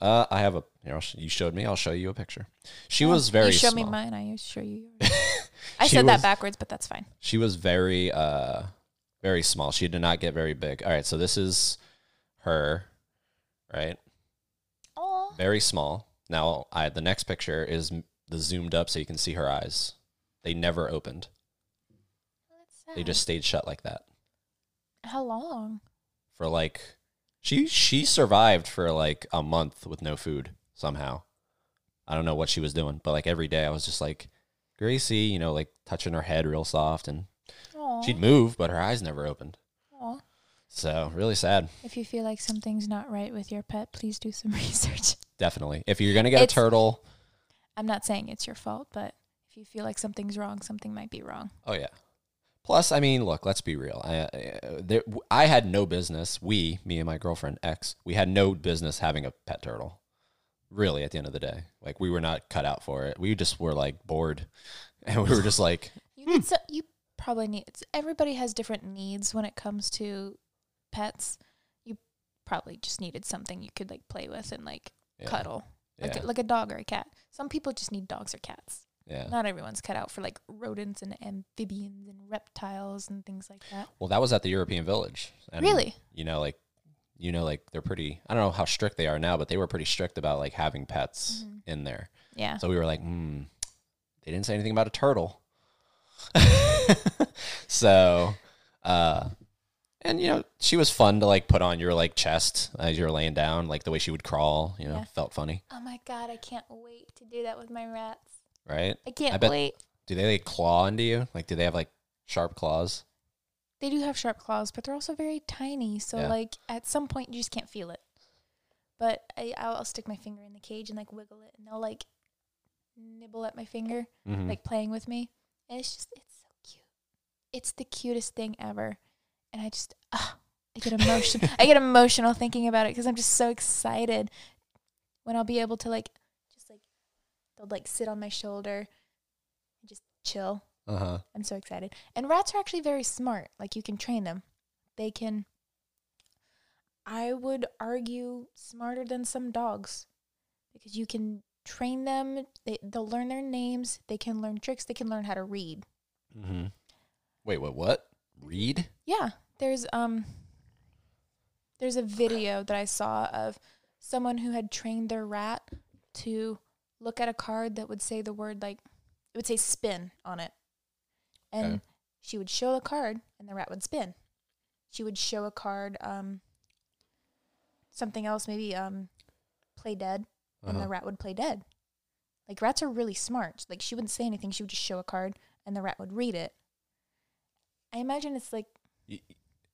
Uh, I have a you know you showed me. I'll show you a picture. She was very You show small. me mine. I show you yours. I She said was- that backwards, but that's fine. She was very uh very small. She did not get very big. All right, so this is her, right? Oh, Very small. Now, I the next picture is the zoomed up so you can see her eyes. They never opened. They just stayed shut like that how long? for like she she survived for like a month with no food somehow. I don't know what she was doing, but like every day I was just like Gracie, you know, like touching her head real soft and she'd move, but her eyes never opened. So, really sad. If you feel like something's not right with your pet, please do some research. Definitely. If you're gonna get It's- a turtle, I'm not saying it's your fault, but if you feel like something's wrong, something might be wrong. oh yeah. Plus, I mean, look, let's be real. I I, there, I had no business. We, me and my girlfriend ex, we had no business having a pet turtle. Really, at the end of the day, like we were not cut out for it. We just were like bored, and we were just like, You need so, you probably need everybody has different needs when it comes to pets. You probably just needed something you could like play with and like yeah, cuddle. Like yeah, a, like a dog or a cat. Some people just need dogs or cats. yeah. Not everyone's cut out for like rodents and amphibians and reptiles and things like that. Well, that was at the European Village. And, Really? You know, like, you know, like they're pretty. I don't know how strict they are now, but they were pretty strict about like having pets Mhm. in there. Yeah. So we were like, hmm, they didn't say anything about a turtle. so, uh, and you know, she was fun to like put on your like chest as you're laying down, like the way she would crawl, you know, Yeah. felt funny, Oh my god, I can't wait to do that with my rats. right? I can't I bet- wait. Do they like claw into you? Like, do they have like sharp claws? They do have sharp claws, but they're also very tiny. So Yeah. like at some point you just can't feel it. But I I'll, I'll stick my finger in the cage and like wiggle it, and they'll like nibble at my finger, Mm-hmm. like playing with me, and it's just it's so cute. It's the cutest thing ever, and I just ah, I get emotional. I get emotional thinking about it because I'm just so excited when I'll be able to like just like they'll like sit on my shoulder and just chill. uh huh. I'm so excited. And rats are actually very smart. Like you can train them. They can I would argue smarter than some dogs because you can train them. They they'll learn their names. They can learn tricks. They can learn how to read. Mm-hmm. Wait, what? What? Read? Yeah, there's um there's a video that I saw of someone who had trained their rat to look at a card that would say the word like it would say spin on it. And Okay. she would show a card and the rat would spin. She would show a card um something else maybe um play dead and Uh-huh. the rat would play dead. Like rats are really smart. Like she wouldn't say anything, she would just show a card and the rat would read it. I imagine it's like Y-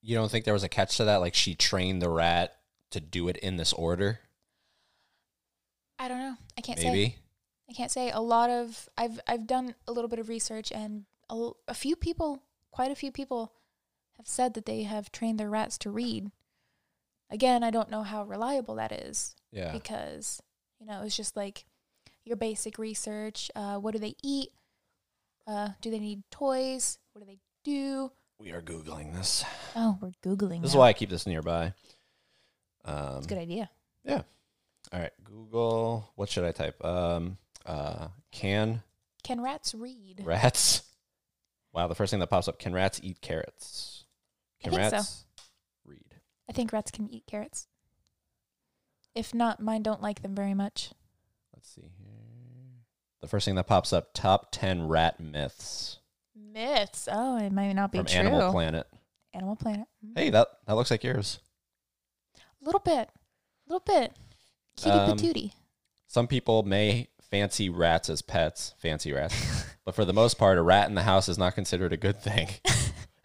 You don't think there was a catch to that? Like she trained the rat to do it in this order? I don't know. I can't say. Maybe. I can't say. A lot of I've I've done a little bit of research, and a few people, quite a few people, have said that they have trained their rats to read. Again, I don't know how reliable that is Yeah. because you know it's just like your basic research. Uh, what do they eat? Uh, do they need toys? What do they do? We are googling this. Oh, we're googling. This This is now. why I keep this nearby. Um, It's a good idea. Yeah. All right, Google. What should I type? Um, uh, can Can rats read? rats? Wow, the first thing that pops up: Can rats eat carrots? I Can think so. rats read? I think rats can eat carrots. If not, mine don't like them very much. Let's see here. The first thing that pops up: Top ten rat myths Myths. Oh, it might not be from true. Animal Planet. Animal Planet. Mm. Hey, that that looks like yours. A little bit. A little bit. Kitty Um, patootie. Some people may fancy rats as pets, fancy rats, but for the most part, a rat in the house is not considered a good thing.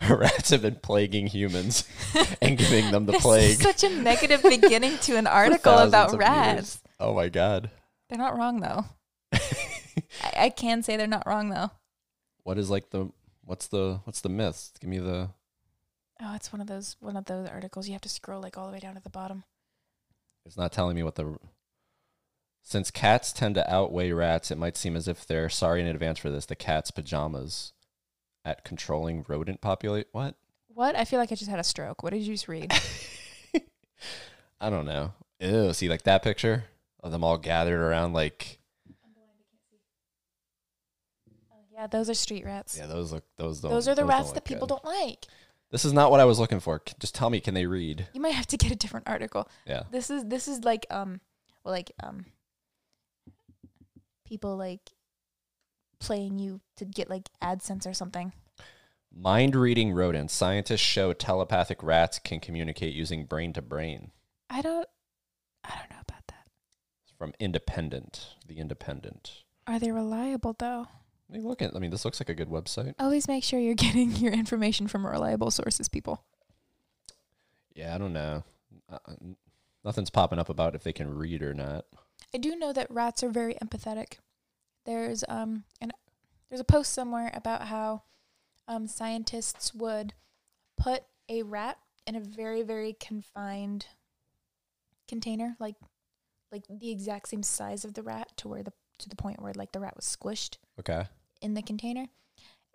Rats have been plaguing humans and giving them the This plague. is such a negative beginning to an article about rats. years. Oh my god. They're not wrong though. I, I can say they're not wrong though. what is like the what's the what's the myth? Give me the Oh, it's one of those one of those articles you have to scroll like all the way down to the bottom. It's not telling me what the since cats tend to outweigh rats, it might seem as if they're sorry in advance for this. The cat's pajamas at controlling rodent populate. What? What? I feel like I just had a stroke. What did you just read? I don't know. Ew, see like that picture of them all gathered around like yeah, those are street rats. yeah, those look those don't those are the rats that people good. don't like. This is not what I was looking for. C- Just tell me, can they read? You might have to get a different article. Yeah. This is this is like um well like um people like playing you to get like AdSense or something. Mind reading rodents. Scientists show telepathic rats can communicate using brain to brain. I don't I don't know about that. It's from Independent. The Independent. Are they reliable though? Mean, look at. I mean, this looks like a good website. Always make sure you're getting your information from reliable sources, people. Yeah, I don't know. Uh, uh, nothing's popping up about if they can read or not. I do know that rats are very empathetic. There's um an there's a post somewhere about how um scientists would put a rat in a very very confined container like like the exact same size of the rat to where the to the point where like the rat was squished Okay. In the container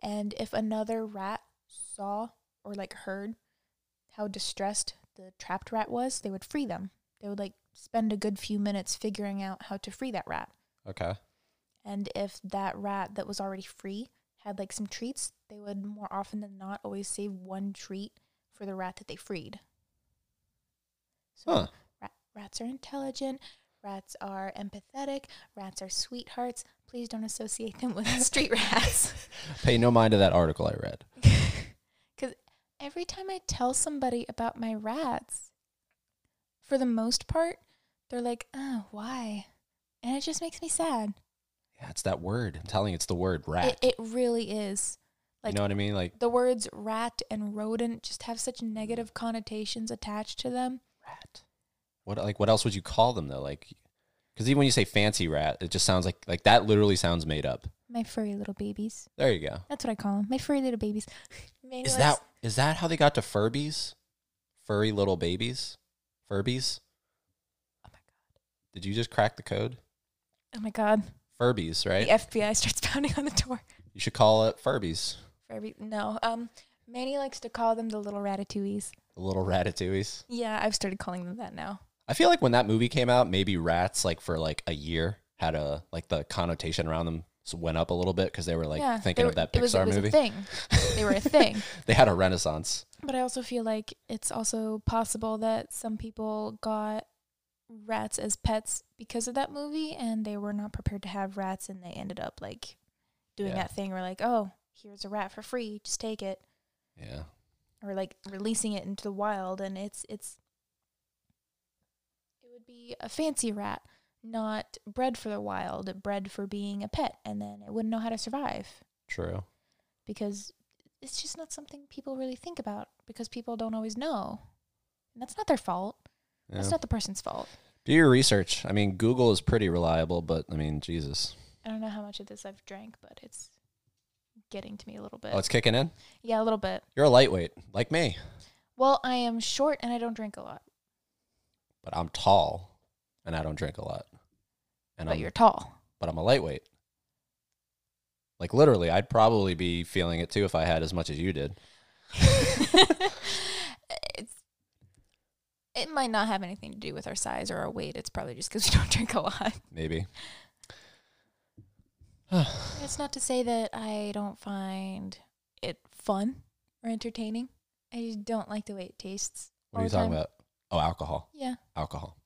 and if another rat saw or like heard how distressed the trapped rat was they would free them they would like spend a good few minutes figuring out how to free that rat Okay. and if that rat that was already free had like some treats they would more often than not always save one treat for the rat that they freed so Huh. Ra- rats are intelligent. Rats are empathetic. Rats are sweethearts. Please don't associate them with street rats. Pay no mind to that article I read. Because every time I tell somebody about my rats, for the most part, they're like, oh, why? And it just makes me sad. Yeah, it's that word. I'm telling you, it's the word rat. It, it really is. Like, you know what I mean? Like the words rat and rodent just have such negative connotations attached to them. rat. What like what else would you call them though? Like, because even when you say fancy rat, it just sounds like like that. Literally sounds made up. My furry little babies. There you go. That's what I call them. My furry little babies. Is that is that how they got to Furbies? Furry little babies, Furbies. Oh my god. Did you just crack the code? Oh my god. Furbies, right? The FBI starts pounding on the door. You should call it Furbies. Furby. No. Um, Manny likes to call them the little ratatouilles. The little ratatouilles. Yeah, I've started calling them that now. I feel like when that movie came out, maybe rats like for like a year had a like the connotation around them went up a little bit because they were like yeah, thinking they of that were- it was, Pixar it was movie. A thing. they were a thing. They had a renaissance. But I also feel like it's also possible that some people got rats as pets because of that movie and they were not prepared to have rats and they ended up like doing Yeah. that thing where like, oh, here's a rat for free, just take it. Yeah. Or like releasing it into the wild and it's it's be a fancy rat, not bred for the wild, bred for being a pet, and then it wouldn't know how to survive True. because it's just not something people really think about because people don't always know. And that's not their fault. Yeah. That's not the person's fault. Do your research. I mean, Google is pretty reliable, but I mean, Jesus. I don't know how much of this I've drank, but it's getting to me a little bit. Oh, it's kicking in. yeah, a little bit. You're a lightweight, like me, Well, I am short and I don't drink a lot, but I'm tall, and I don't drink a lot. And but I'm, you're tall. but I'm a lightweight. Like literally, I'd probably be feeling it too if I had as much as you did. it's it might not have anything to do with our size or our weight. It's probably just because we don't drink a lot. Maybe. It's not to say that I don't find it fun or entertaining. I just don't like the way it tastes. What are you talking about? Oh, alcohol. Yeah. Alcohol.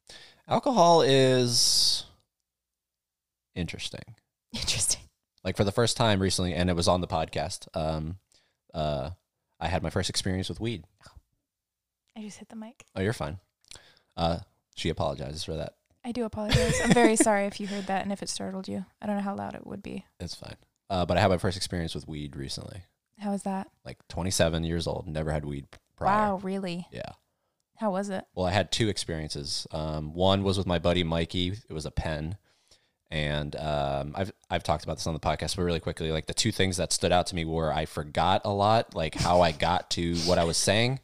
Alcohol is interesting. Interesting. Like for the first time recently, and it was on the podcast. Um, uh, I had my first experience with weed. I just hit the mic. Oh, you're fine. Uh, she apologizes for that. I do apologize. I'm very sorry if you heard that and if it startled you. I don't know how loud it would be. It's fine. Uh, but I had my first experience with weed recently. How was that? Like 27 years old, never had weed prior. Wow, really? Yeah. How was it? Well, I had two experiences. Um, one was with my buddy Mikey. It was a pen, and um, I've I've talked about this on the podcast, but really quickly, like the two things that stood out to me were I forgot a lot, like how I got to what I was saying,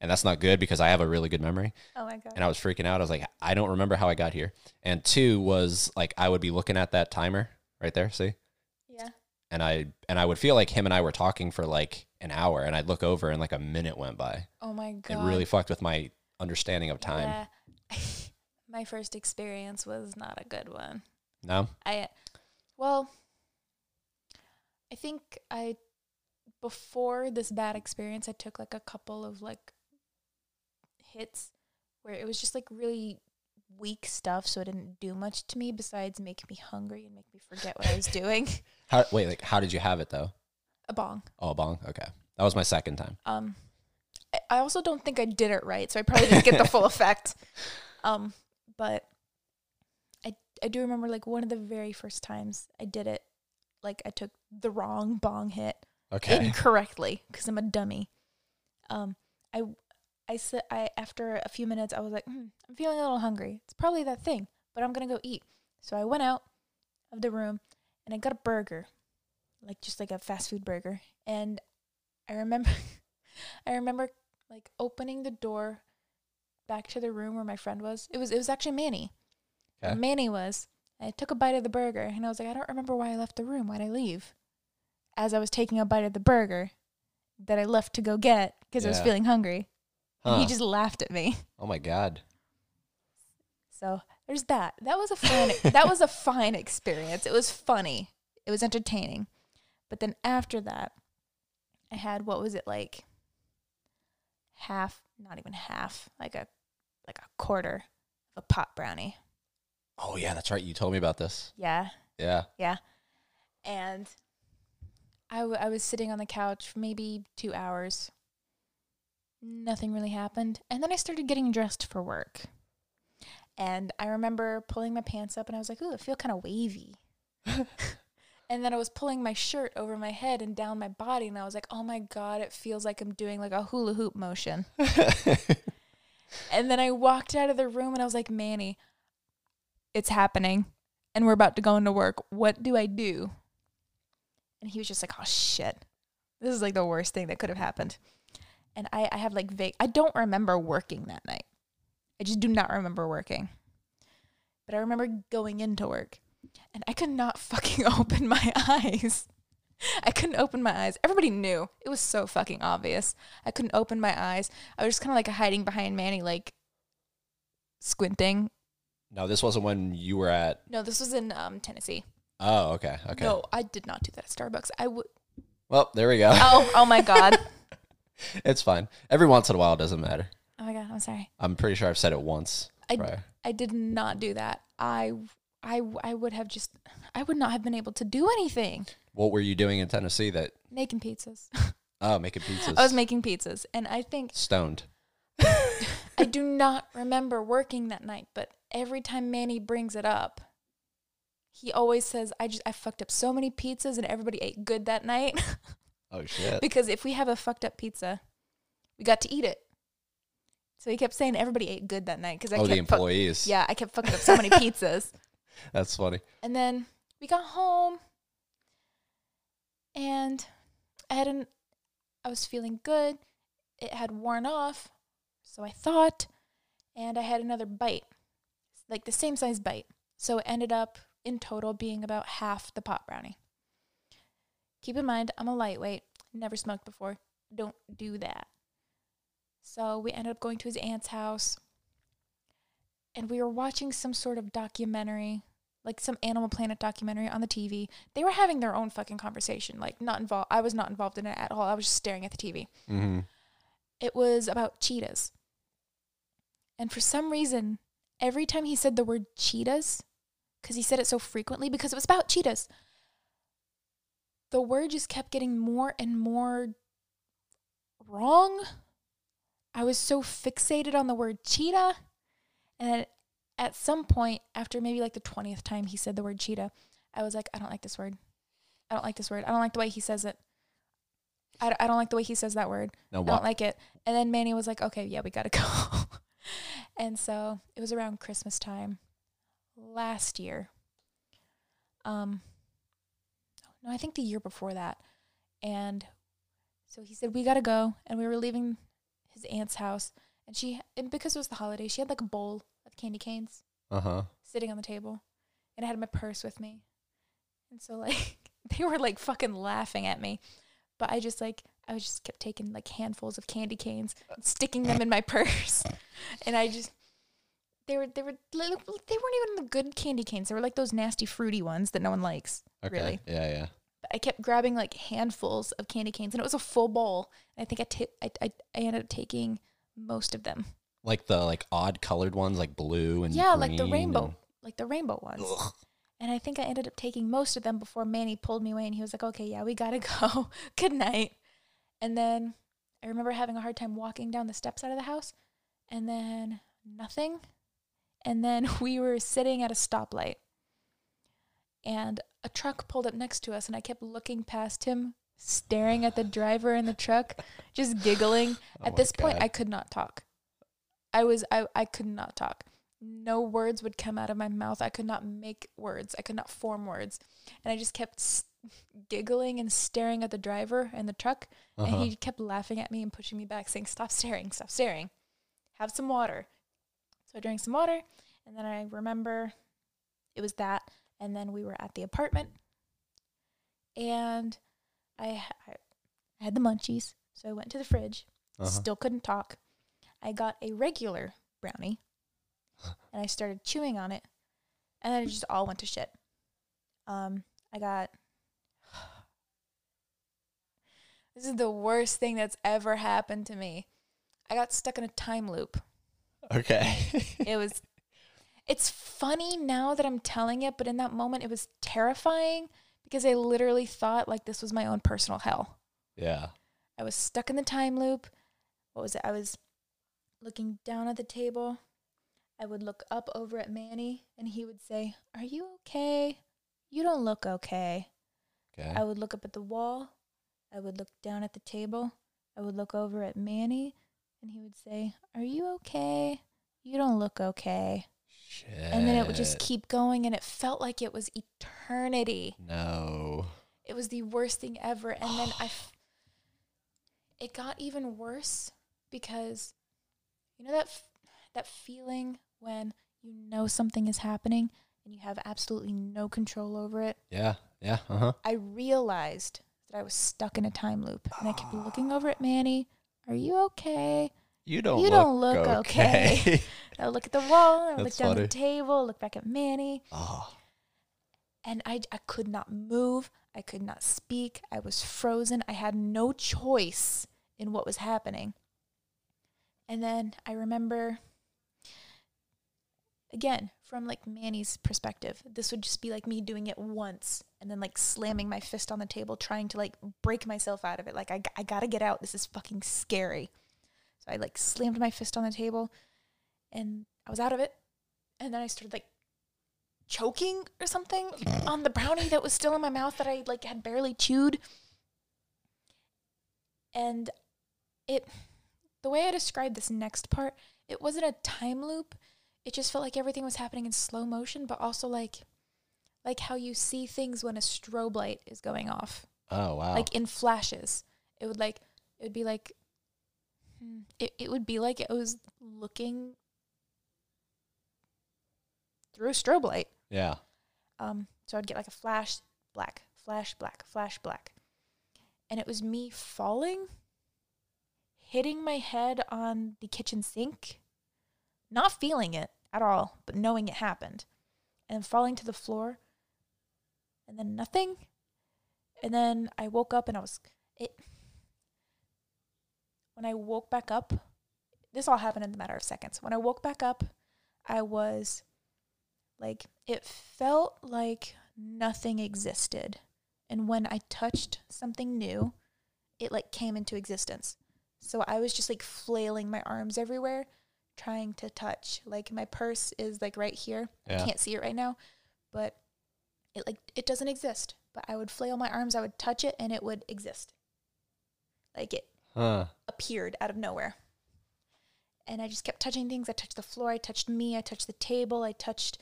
and that's not good because I have a really good memory. Oh my god. and I was freaking out. I was like, I don't remember how I got here. And two was like I would be looking at that timer right there, see. And I and I would feel like him and I were talking for like an hour, and I'd look over and like a minute went by. Oh my god. It really fucked with my understanding of time. Yeah. my first experience was not a good one. No, I well I think I before this bad experience I took like a couple of like hits where it was just like really weak stuff so it didn't do much to me besides make me hungry and make me forget what I was doing. how wait, like how did you have it though? A bong. Oh, a bong. Okay, that was my second time. Um I, I also don't think I did it right, so I probably didn't get the full effect. Um but I I do remember like one of the very first times I did it like I took the wrong bong hit Okay, incorrectly because I'm a dummy. Um, I, I said I after a few minutes I was like, hmm, I'm feeling a little hungry. It's probably that thing, but I'm gonna go eat. So I went out of the room and I got a burger, like just like a fast food burger. And I remember, I remember like opening the door back to the room where my friend was. It was it was actually Manny. Okay. Manny was. I took a bite of the burger and I was like, I don't remember why I left the room. Why'd I leave? As I was taking a bite of the burger that I left to go get because I was feeling hungry. And he just laughed at me. oh my god. So there's that. That was a fun that was a fine experience. It was funny. It was entertaining. But then after that, I had what was it like half, not even half, like a like a quarter of a pot brownie. Oh yeah, that's right. You told me about this. Yeah. Yeah. Yeah. And I, w- I was sitting on the couch for maybe two hours. Nothing really happened. And then I started getting dressed for work. And I remember pulling my pants up and I was like, ooh, I feel kind of wavy. and then I was pulling my shirt over my head and down my body. And I was like, oh my God, it feels like I'm doing like a hula hoop motion. And then I walked out of the room and I was like, Manny, it's happening. And we're about to go into work. What do I do? And he was just like, oh shit. This is like the worst thing that could have happened. And I, I have like vague, I don't remember working that night. I just do not remember working. But I remember going into work and I could not fucking open my eyes. I couldn't open my eyes. Everybody knew. It was so fucking obvious. I couldn't open my eyes. I was just kind of like hiding behind Manny, like squinting No, this wasn't when you were at. No, this was in um, Tennessee. Oh, okay, okay. No, I did not do that at Starbucks. I would. Well, there we go. Oh, oh my god. it's fine. Every once in a while, it doesn't matter. Oh my god. I'm sorry. I'm pretty sure I've said it once. I prior. I did not do that. I I I would have just I would not have been able to do anything. What were you doing in Tennessee? That Making pizzas. oh, making pizzas. I was making pizzas, and I think stoned. I do not remember working that night. But every time Manny brings it up, he always says, "I just I fucked up so many pizzas, and everybody ate good that night." Oh shit. because if we have a fucked up pizza, we got to eat it. So he kept saying everybody ate good that night because I oh, kept the employees. yeah, I kept fucking up so many pizzas. That's funny. And then we got home and I had an I was feeling good. It had worn off, so I thought, and I had another bite. Like the same size bite. So it ended up in total being about half the pot brownie. Keep in mind, I'm a lightweight, never smoked before. Don't do that. So we ended up going to his aunt's house and we were watching some sort of documentary like some Animal Planet documentary on the TV. They were having their own fucking conversation. Like not involved. I was not involved in it at all. I was just staring at the TV. Mm-hmm. It was about cheetahs. And for some reason, every time he said the word cheetahs, because he said it so frequently, because it was about cheetahs, the word just kept getting more and more wrong. I was so fixated on the word cheetah. And at some point, after maybe like the 20th time he said the word cheetah, I was like, I don't like this word. I don't like this word. I don't like the way he says it. I, I don't like the way he says that word. No, I don't like it. And then Manny was like, okay, yeah, we got to go. and so it was around Christmas time last year. Um, no, I think the year before that. And so he said, we got to go. And we were leaving his aunt's house. And she, and because it was the holiday, she had like a bowl of candy canes uh huh. sitting on the table. And I had my purse with me. And so, like, they were like fucking laughing at me. But I just like, I was just kept taking like handfuls of candy canes and sticking them in my purse. And I just, they were, they were, they weren't even the good candy canes. They were like those nasty fruity ones that no one likes. Okay. Really? Yeah, yeah. But I kept grabbing like handfuls of candy canes and it was a full bowl. And I think I ti- I, I, I ended up taking most of them. Like the like odd colored ones, like blue and yeah, like the rainbow, and- like the rainbow ones. Ugh. And I think I ended up taking most of them before Manny pulled me away and he was like, okay, yeah, we gotta go. Good night. And then I remember having a hard time walking down the steps out of the house and then nothing. And then we were sitting at a stoplight and a truck pulled up next to us and I kept looking past him, staring at the driver in the truck, just giggling. Oh at this point, I could not talk. I was, I, I could not talk no words would come out of my mouth. I could not make words. I could not form words. And I just kept s- giggling and staring at the driver and the truck. Uh-huh. And he kept laughing at me and pushing me back, saying, Stop staring, stop staring. Have some water. So I drank some water. And then I remember it was that. And then we were at the apartment. And I, I had the munchies. So I went to the fridge. Uh-huh. Still couldn't talk. I got a regular brownie and I started chewing on it, and then it just all went to shit. Um, I got. This is the worst thing that's ever happened to me. I got stuck in a time loop. Okay. It was. It's funny now that I'm telling it, but in that moment it was terrifying because I literally thought like this was my own personal hell. yeah. I was stuck in the time loop. What was it? I was looking down at the table. I would look up over at Manny and he would say, Are you okay? You don't look okay. Okay. I would look up at the wall. I would look down at the table. I would look over at Manny and he would say, Are you okay? You don't look okay. Shit. And then it would just keep going and it felt like it was eternity. No. It was the worst thing ever. And then I, f- it got even worse because, you know that f- that feeling when you know something is happening and you have absolutely no control over it. Yeah. Yeah. Uh huh. I realized that I was stuck in a time loop, and I kept looking over at Manny. Are you okay? You don't. You look don't look okay. okay. I look at the wall, I look down funny. the table, look back at Manny, oh, and I, I could not move. I could not speak. I was frozen. I had no choice in what was happening. And then I remember, again, from like Manny's perspective, this would just be like me doing it once and then like slamming my fist on the table, trying to like break myself out of it. Like, I, I gotta get out. This is fucking scary. So I like slammed my fist on the table and I was out of it. And then I started like choking or something on the brownie that was still in my mouth that I like had barely chewed. And it the way I described this next part, it wasn't a time loop. It just felt like everything was happening in slow motion, but also like like how you see things when a strobe light is going off. oh wow. Like in flashes. It would like it would be like hmm, it, it would be like it was looking through a strobe light. yeah. Um, so I'd get like a flash black, flash black, flash black. And it was me falling, hitting my head on the kitchen sink, not feeling it at all, but knowing it happened, and falling to the floor, and then nothing. And then I woke up and I was it when I woke back up, this all happened in the matter of seconds. When I woke back up, I was like it felt like nothing existed. And when I touched something new, it like came into existence. So I was just like flailing my arms everywhere trying to touch. Like my purse is like right here. Yeah. I can't see it right now, but it like it doesn't exist. But I would flail my arms, I would touch it and it would exist. Like it Huh. appeared out of nowhere. And I just kept touching things. I touched the floor, I touched me, I touched the table, I touched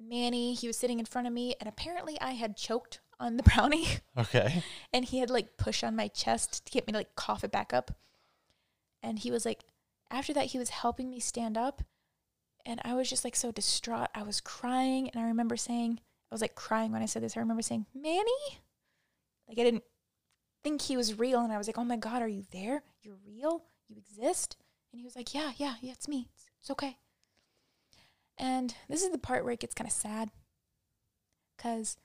Manny. He was sitting in front of me, and apparently I had choked on the brownie, Okay. and he had like push on my chest to get me to like cough it back up. And he was like, after that, he was helping me stand up, and I was just like so distraught. I was crying, and I remember saying, I was like crying when I said this. I remember saying, Manny, like I didn't think he was real, and I was like, oh my god, are you there? You're real. You exist. And he was like, yeah, yeah, yeah, it's me. It's, it's okay. And this is the part where it gets kind of sad because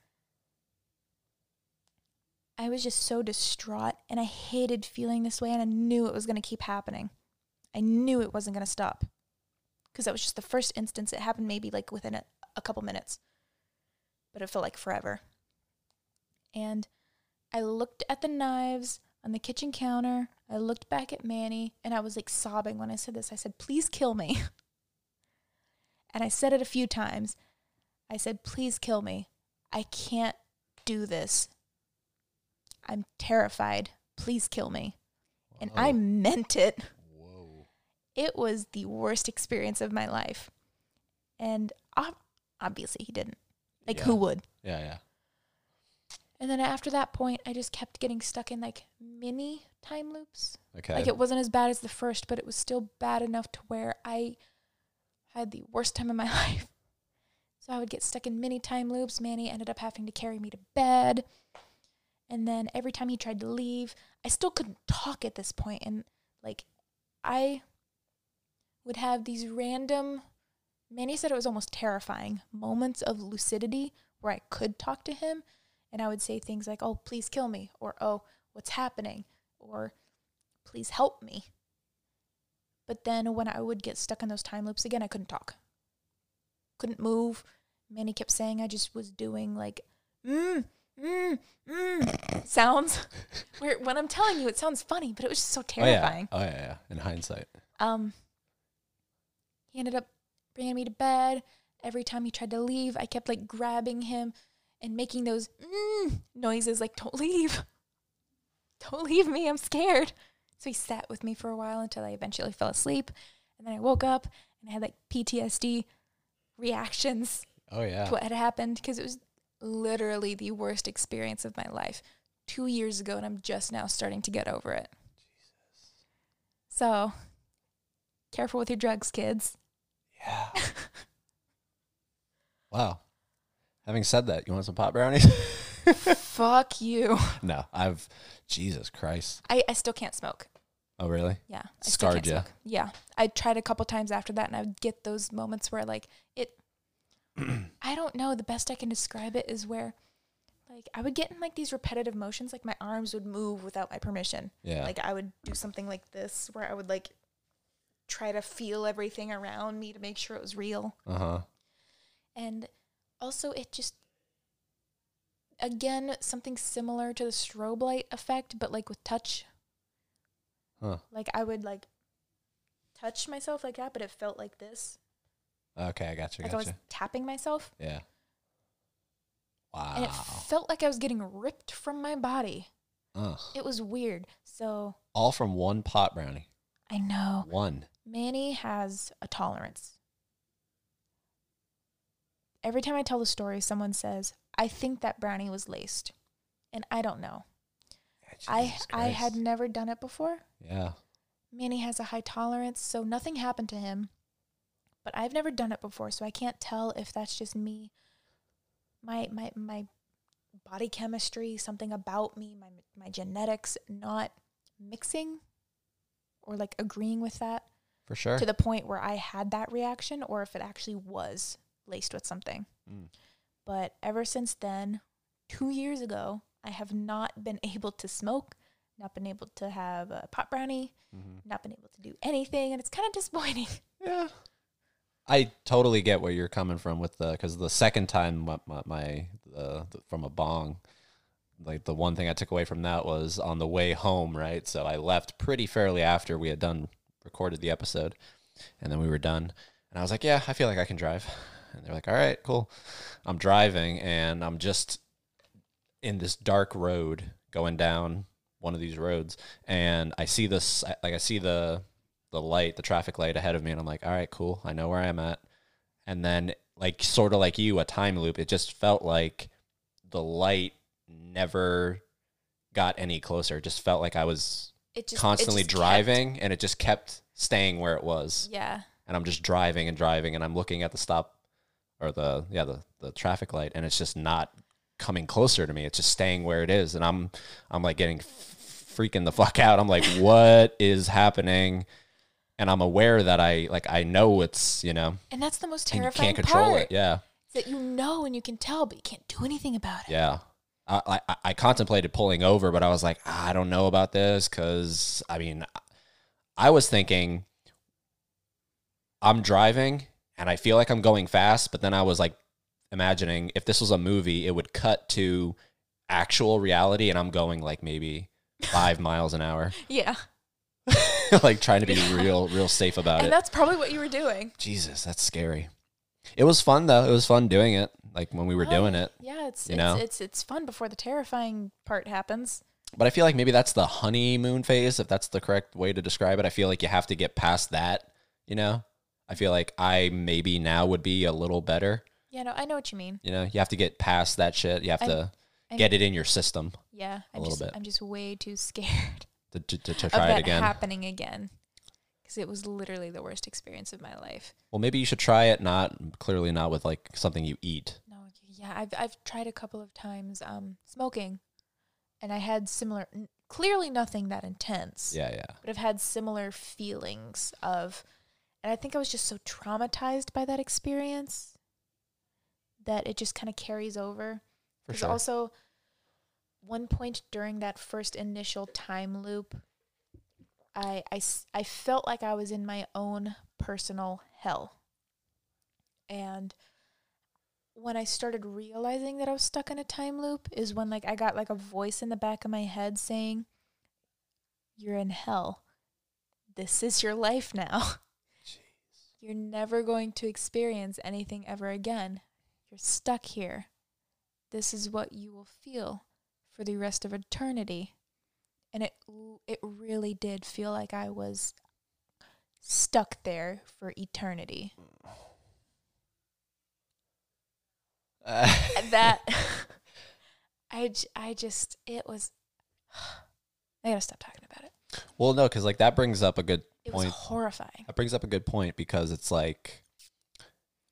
I was just so distraught and I hated feeling this way and I knew it was going to keep happening. I knew it wasn't going to stop because that was just the first instance. It happened maybe like within a, a couple minutes, but it felt like forever. And I looked at the knives on the kitchen counter. I looked back at Manny and I was like sobbing when I said this. I said, please kill me. And I said it a few times. I said, please kill me. I can't do this. I'm terrified. Please kill me. And I meant it. It was the worst experience of my life. And obviously, he didn't. Like, who would? Yeah, yeah. And then after that point, I just kept getting stuck in like mini time loops. Okay. Like, it wasn't as bad as the first, but it was still bad enough to where I had the worst time of my life. So I would get stuck in mini time loops. Manny ended up having to carry me to bed. And then every time he tried to leave, I still couldn't talk at this point. And like, I would have these random, Manny said it was almost terrifying moments of lucidity where I could talk to him. And I would say things like, oh, please kill me. Or, oh, what's happening? Or, please help me. But then when I would get stuck in those time loops again, I couldn't talk. Couldn't move. Manny kept saying I just was doing like mm, mm, mm sounds. Where when I'm telling you it sounds funny, but it was just so terrifying. Oh yeah. Oh yeah, yeah. In hindsight. Um he ended up bringing me to bed. Every time he tried to leave, I kept like grabbing him and making those mm noises like don't leave. Don't leave me. I'm scared. So he sat with me for a while until I eventually fell asleep. And then I woke up and I had like PTSD reactions Oh yeah. to what had happened because it was literally the worst experience of my life two years ago, and I'm just now starting to get over it. Jesus. So, careful with your drugs, kids. Yeah. wow. Having said that, you want some pot brownies? Fuck you. no, I've Jesus Christ. I, I still can't smoke. Oh, really? Yeah. I still Scarred can't ya. smoke. Yeah. I tried a couple times after that and I would get those moments where like it I don't know, the best I can describe it is where like I would get in like these repetitive motions, like my arms would move without my permission. Yeah. Like I would do something like this where I would like try to feel everything around me to make sure it was real. uh huh. And also it just again something similar to the strobe light effect but like with touch. Huh. Like I would like touch myself like that but it felt like this. Okay, I got you. like I was tapping myself Yeah. Wow. and it felt like I was getting ripped from my body. Ugh. It was weird. So All from one pot brownie. I know One. Manny has a tolerance. Every time I tell the story, someone says, "I think that brownie was laced," and I don't know. I I had never done it before. Yeah. Manny has a high tolerance, so nothing happened to him. But I've never done it before, so I can't tell if that's just me. My my my body chemistry, something about me, my my genetics not mixing or like agreeing with that For sure. to the point where I had that reaction or if it actually was laced with something. Mm. But ever since then, 2 years ago, I have not been able to smoke, not been able to have a pot brownie, Mhm. not been able to do anything, and it's kind of disappointing. Yeah. I totally get where you're coming from with the because the second time my, my, my the, the from a bong, like the one thing I took away from that was on the way home, right? So I left pretty fairly after we had done recorded the episode, and then we were done, and I was like, yeah, I feel like I can drive, and they're like, all right, cool. I'm driving, and I'm just in this dark road going down one of these roads, and I see this like I see the the light, the traffic light ahead of me, and I'm like, all right, cool, I know where I'm at. And then, like, sort of like you, a time loop. It just felt like the light never got any closer. It just felt like I was It just it constantly just kept- driving, and it just kept staying where it was. yeah. And I'm just driving and driving, and I'm looking at the stop or the yeah the the traffic light, and it's just not coming closer to me. It's just staying where it is, and I'm I'm like getting f- freaking the fuck out. I'm like, what is happening? And I'm aware that I like I know it's you know And that's the most terrifying and you can't control part. it. Yeah, That you know and you can tell, but you can't do anything about it. yeah. I, I I contemplated pulling over, but I was like, "Ah, I don't know about this because I mean, I was thinking I'm driving and I feel like I'm going fast, but then I was like imagining if this was a movie, it would cut to actual reality, and I'm going like maybe five miles an hour, Yeah. like trying to be real, real safe about And it. that's probably what you were doing. Jesus, that's scary. It was fun though. It was fun doing it, like when we were Oh, doing it. Yeah, it's you it's, know? it's it's fun before the terrifying part happens. But I feel like maybe that's the honeymoon phase, if that's the correct way to describe it. I feel like you have to get past that, you know? I feel like I maybe now would be a little better. Yeah, no, I know what you mean. You know, you have to get past that shit. You have I'm- to I'm- get it in your system Yeah, A I'm little just bit. I'm just way too scared to, to, to, to of try it again. happening again. Because it was literally the worst experience of my life. well, maybe you should try it. Not clearly not with like something you eat. Yeah, I've I've tried a couple of times um smoking, and I had similar. n- Clearly, nothing that intense. Yeah, yeah. but I've had similar feelings of, and I think I was just so traumatized by that experience that it just kind of carries over. For sure. also, one point during that first initial time loop, I, I, I felt like I was in my own personal hell. And when I started realizing that I was stuck in a time loop is when like I got like a voice in the back of my head saying, You're in hell. This is your life now. You're never going to experience anything ever again. You're stuck here. This is what you will feel for the rest of eternity. And it it really did feel like I was stuck there for eternity. Mm. And that I just it was I gotta stop talking about it. well, no, because like that brings up a good It point. was horrifying. That brings up a good point because it's like,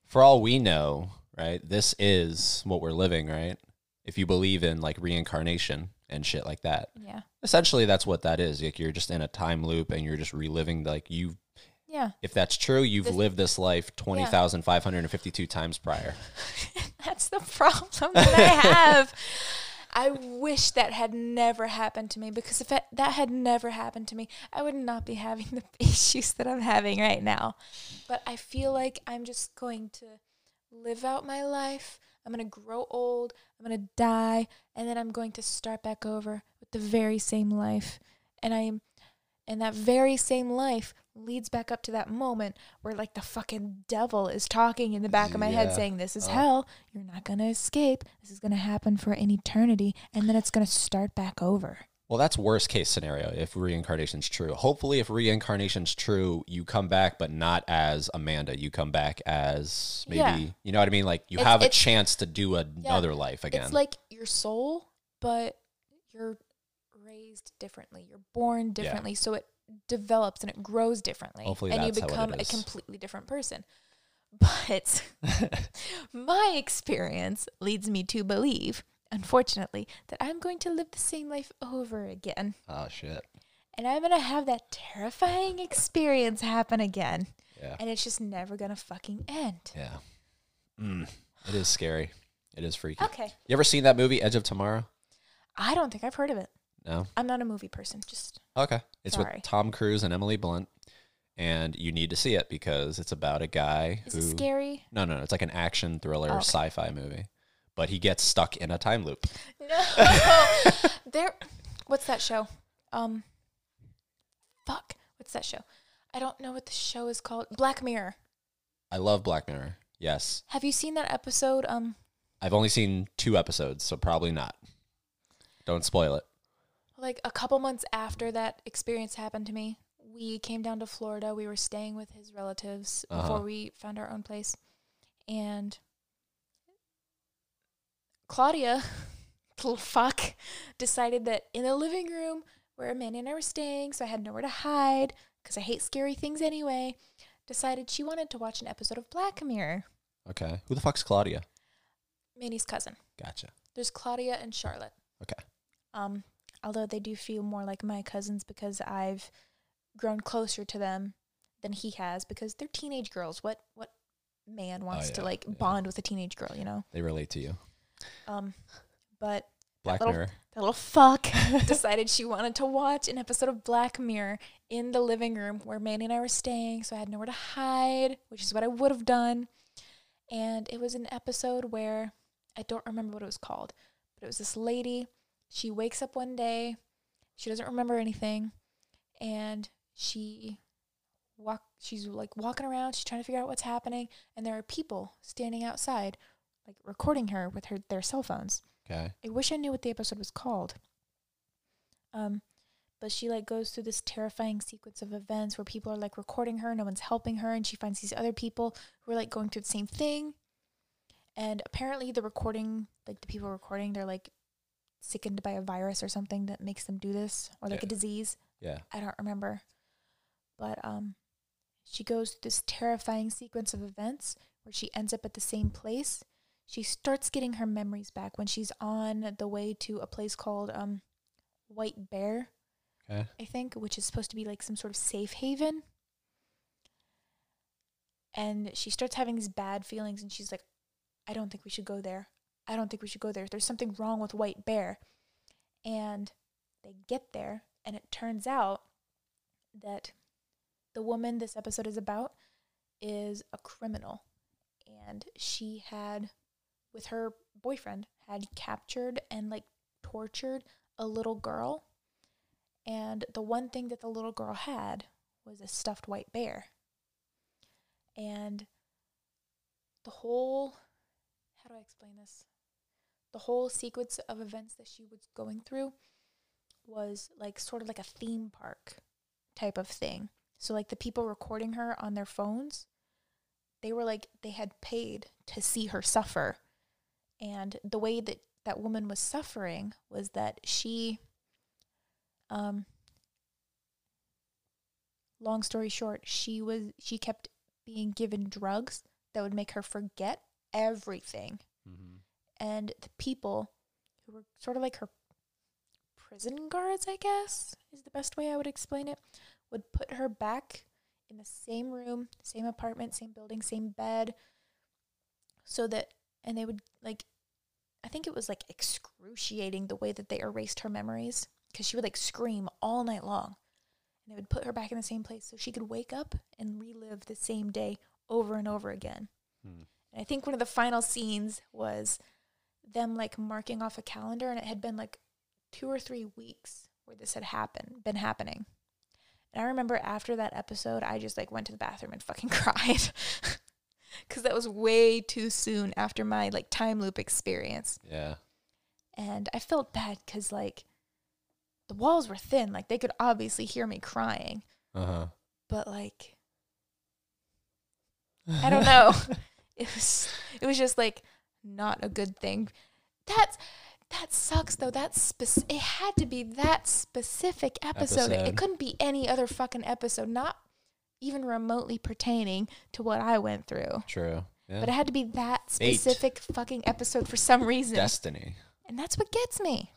for all we know, right? This is what we're living, right? If you believe in like reincarnation and shit like that, Yeah. Essentially, that's what that is. Like you're just in a time loop and you're just reliving. Like you, Yeah. if that's true, you've lived this life twenty thousand five hundred and fifty-two times prior. That's the problem that I have. I wish that had never happened to me because if it, that had never happened to me, I would not be having the issues that I'm having right now. But I feel like I'm just going to live out my life. I'm going to grow old. I'm going to die. And then I'm going to start back over with the very same life. And I am, and that very same life leads back up to that moment where like the fucking devil is talking in the back of my head saying, This is Oh. hell. You're not going to escape. This is going to happen for an eternity. And then it's going to start back over. Well, that's worst case scenario if reincarnation's true. Hopefully, if reincarnation's true, you come back, but not as Amanda. You come back as maybe Yeah. you know what I mean. Like you It's- have a chance to do another life again. It's like your soul, but you're raised differently. You're born differently. So it develops and it grows differently. Hopefully and you that's how it become a completely different person. But my experience leads me to believe, unfortunately, that I'm going to live the same life over again. oh shit! And I'm going to have that terrifying experience happen again. Yeah, And it's just never going to fucking end. yeah. Mm, it is scary. It is freaky. Okay. You ever seen that movie Edge of Tomorrow? I don't think I've heard of it. No. I'm not a movie person. Just Okay. It's Sorry. with Tom Cruise and Emily Blunt, and you need to see it because it's about a guy is who. it scary? No, no, no. It's like an action thriller Okay. sci-fi movie, but he gets stuck in a time loop. No. there what's that show? Um fuck. What's that show? I don't know what the show is called. Black Mirror. I love Black Mirror. Yes. Have you seen that episode? Um I've only seen two episodes, so probably not. Don't spoil it. Like a couple months after that experience happened to me, we came down to Florida. We were staying with his relatives before Uh-huh. we found our own place. And Claudia, little fuck, decided that in the living room where Amanda and I were staying, so I had nowhere to hide because I hate scary things anyway, decided she wanted to watch an episode of Black Mirror. Okay. Who the fuck's Claudia? Manny's cousin. Gotcha. There's Claudia and Charlotte. Okay. Um, although they do feel more like my cousins because I've grown closer to them than he has because they're teenage girls. What what man wants to yeah, like yeah. bond with a teenage girl, you know? They relate to you. Um, but Black little- Mirror. the little fuck decided she wanted to watch an episode of Black Mirror in the living room where Manny and I were staying, so I had nowhere to hide, which is what I would have done. And it was an episode where I don't remember what it was called, but it was this lady. She wakes up one day, she doesn't remember anything, and she walk she's like walking around, she's trying to figure out what's happening, and there are people standing outside like recording her with her their cell phones. Okay. I wish I knew what the episode was called. Um, but she like goes through this terrifying sequence of events where people are like recording her, no one's helping her, and she finds these other people who are like going through the same thing. And apparently, the recording, like the people recording, they're like sickened by a virus or something that makes them do this, or like a disease. Yeah. I don't remember. But um she goes through this terrifying sequence of events where she ends up at the same place. She starts getting her memories back when she's on the way to a place called um White Bear, Okay. I think, which is supposed to be like some sort of safe haven. And she starts having these bad feelings and she's like, I don't think we should go there. I don't think we should go there. There's something wrong with White Bear. And they get there and it turns out that the woman this episode is about is a criminal and she had with her boyfriend had captured and like tortured a little girl and the one thing that the little girl had was a stuffed white bear and the whole how do i explain this the whole sequence of events that she was going through was like sort of like a theme park type of thing. So like the people recording her on their phones, they were like they had paid to see her suffer. And the way that that woman was suffering was that she um long story short, she was she kept being given drugs that would make her forget everything Mm-hmm. And the people who were sort of like her prison guards, I guess, is the best way I would explain it, would put her back in the same room, same apartment, same building, same bed, so that, and they would like, I think it was like excruciating the way that they erased her memories because she would like scream all night long. And they would put her back in the same place so she could wake up and relive the same day over and over again. Hmm. And I think one of the final scenes was them like marking off a calendar and it had been like two or three weeks where this had happened been happening. And I remember after that episode I just like went to the bathroom and fucking cried. Cause that was way too soon after my like time loop experience. Yeah. And I felt bad because like the walls were thin, like they could obviously hear me crying. Uh huh. But like I don't know. it was it was just like not a good thing. That's that sucks though. That's spec- it had to be that specific episode. Episode. It couldn't be any other fucking episode, not even remotely pertaining to what I went through. True. Yeah. But it had to be that specific fucking episode for some reason. Destiny. and that's what gets me.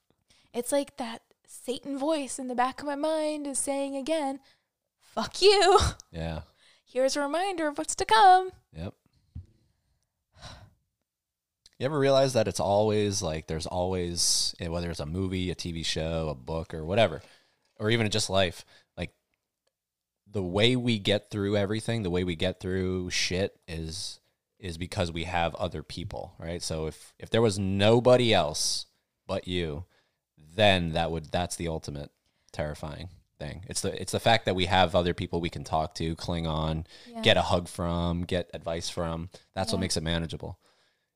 it's like that Satan voice in the back of my mind is saying again, fuck you. Yeah. Here's a reminder of what's to come. Yep. You ever realize that it's always like there's always eh, whether it's a movie, a TV show, a book, or whatever, or even just life, like the way we get through everything, the way we get through shit is is because we have other people, right? So if if there was nobody else but you, then that would that's the ultimate terrifying thing. It's the it's the fact that we have other people we can talk to, cling on, Yeah. get a hug from, get advice from. That's what makes it manageable.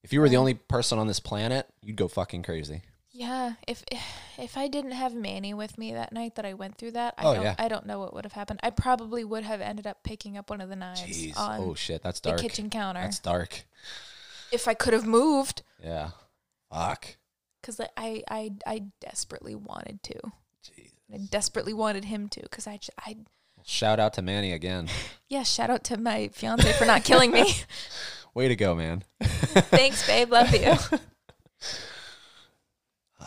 If you were the only person on this planet, you'd go fucking crazy. Yeah, if if I didn't have Manny with me that night that I went through that, I Oh, don't yeah. I don't know what would have happened. I probably would have ended up picking up one of the knives Jeez. on Oh shit, that's the dark. kitchen counter That's dark. if I could have moved Yeah. Fuck. cuz I I I desperately wanted to. Jeez. I desperately wanted him to cuz I j- I Shout out to Manny again. yeah, shout out to my fiance for not killing me. Way to go, man. Thanks, babe. Love you.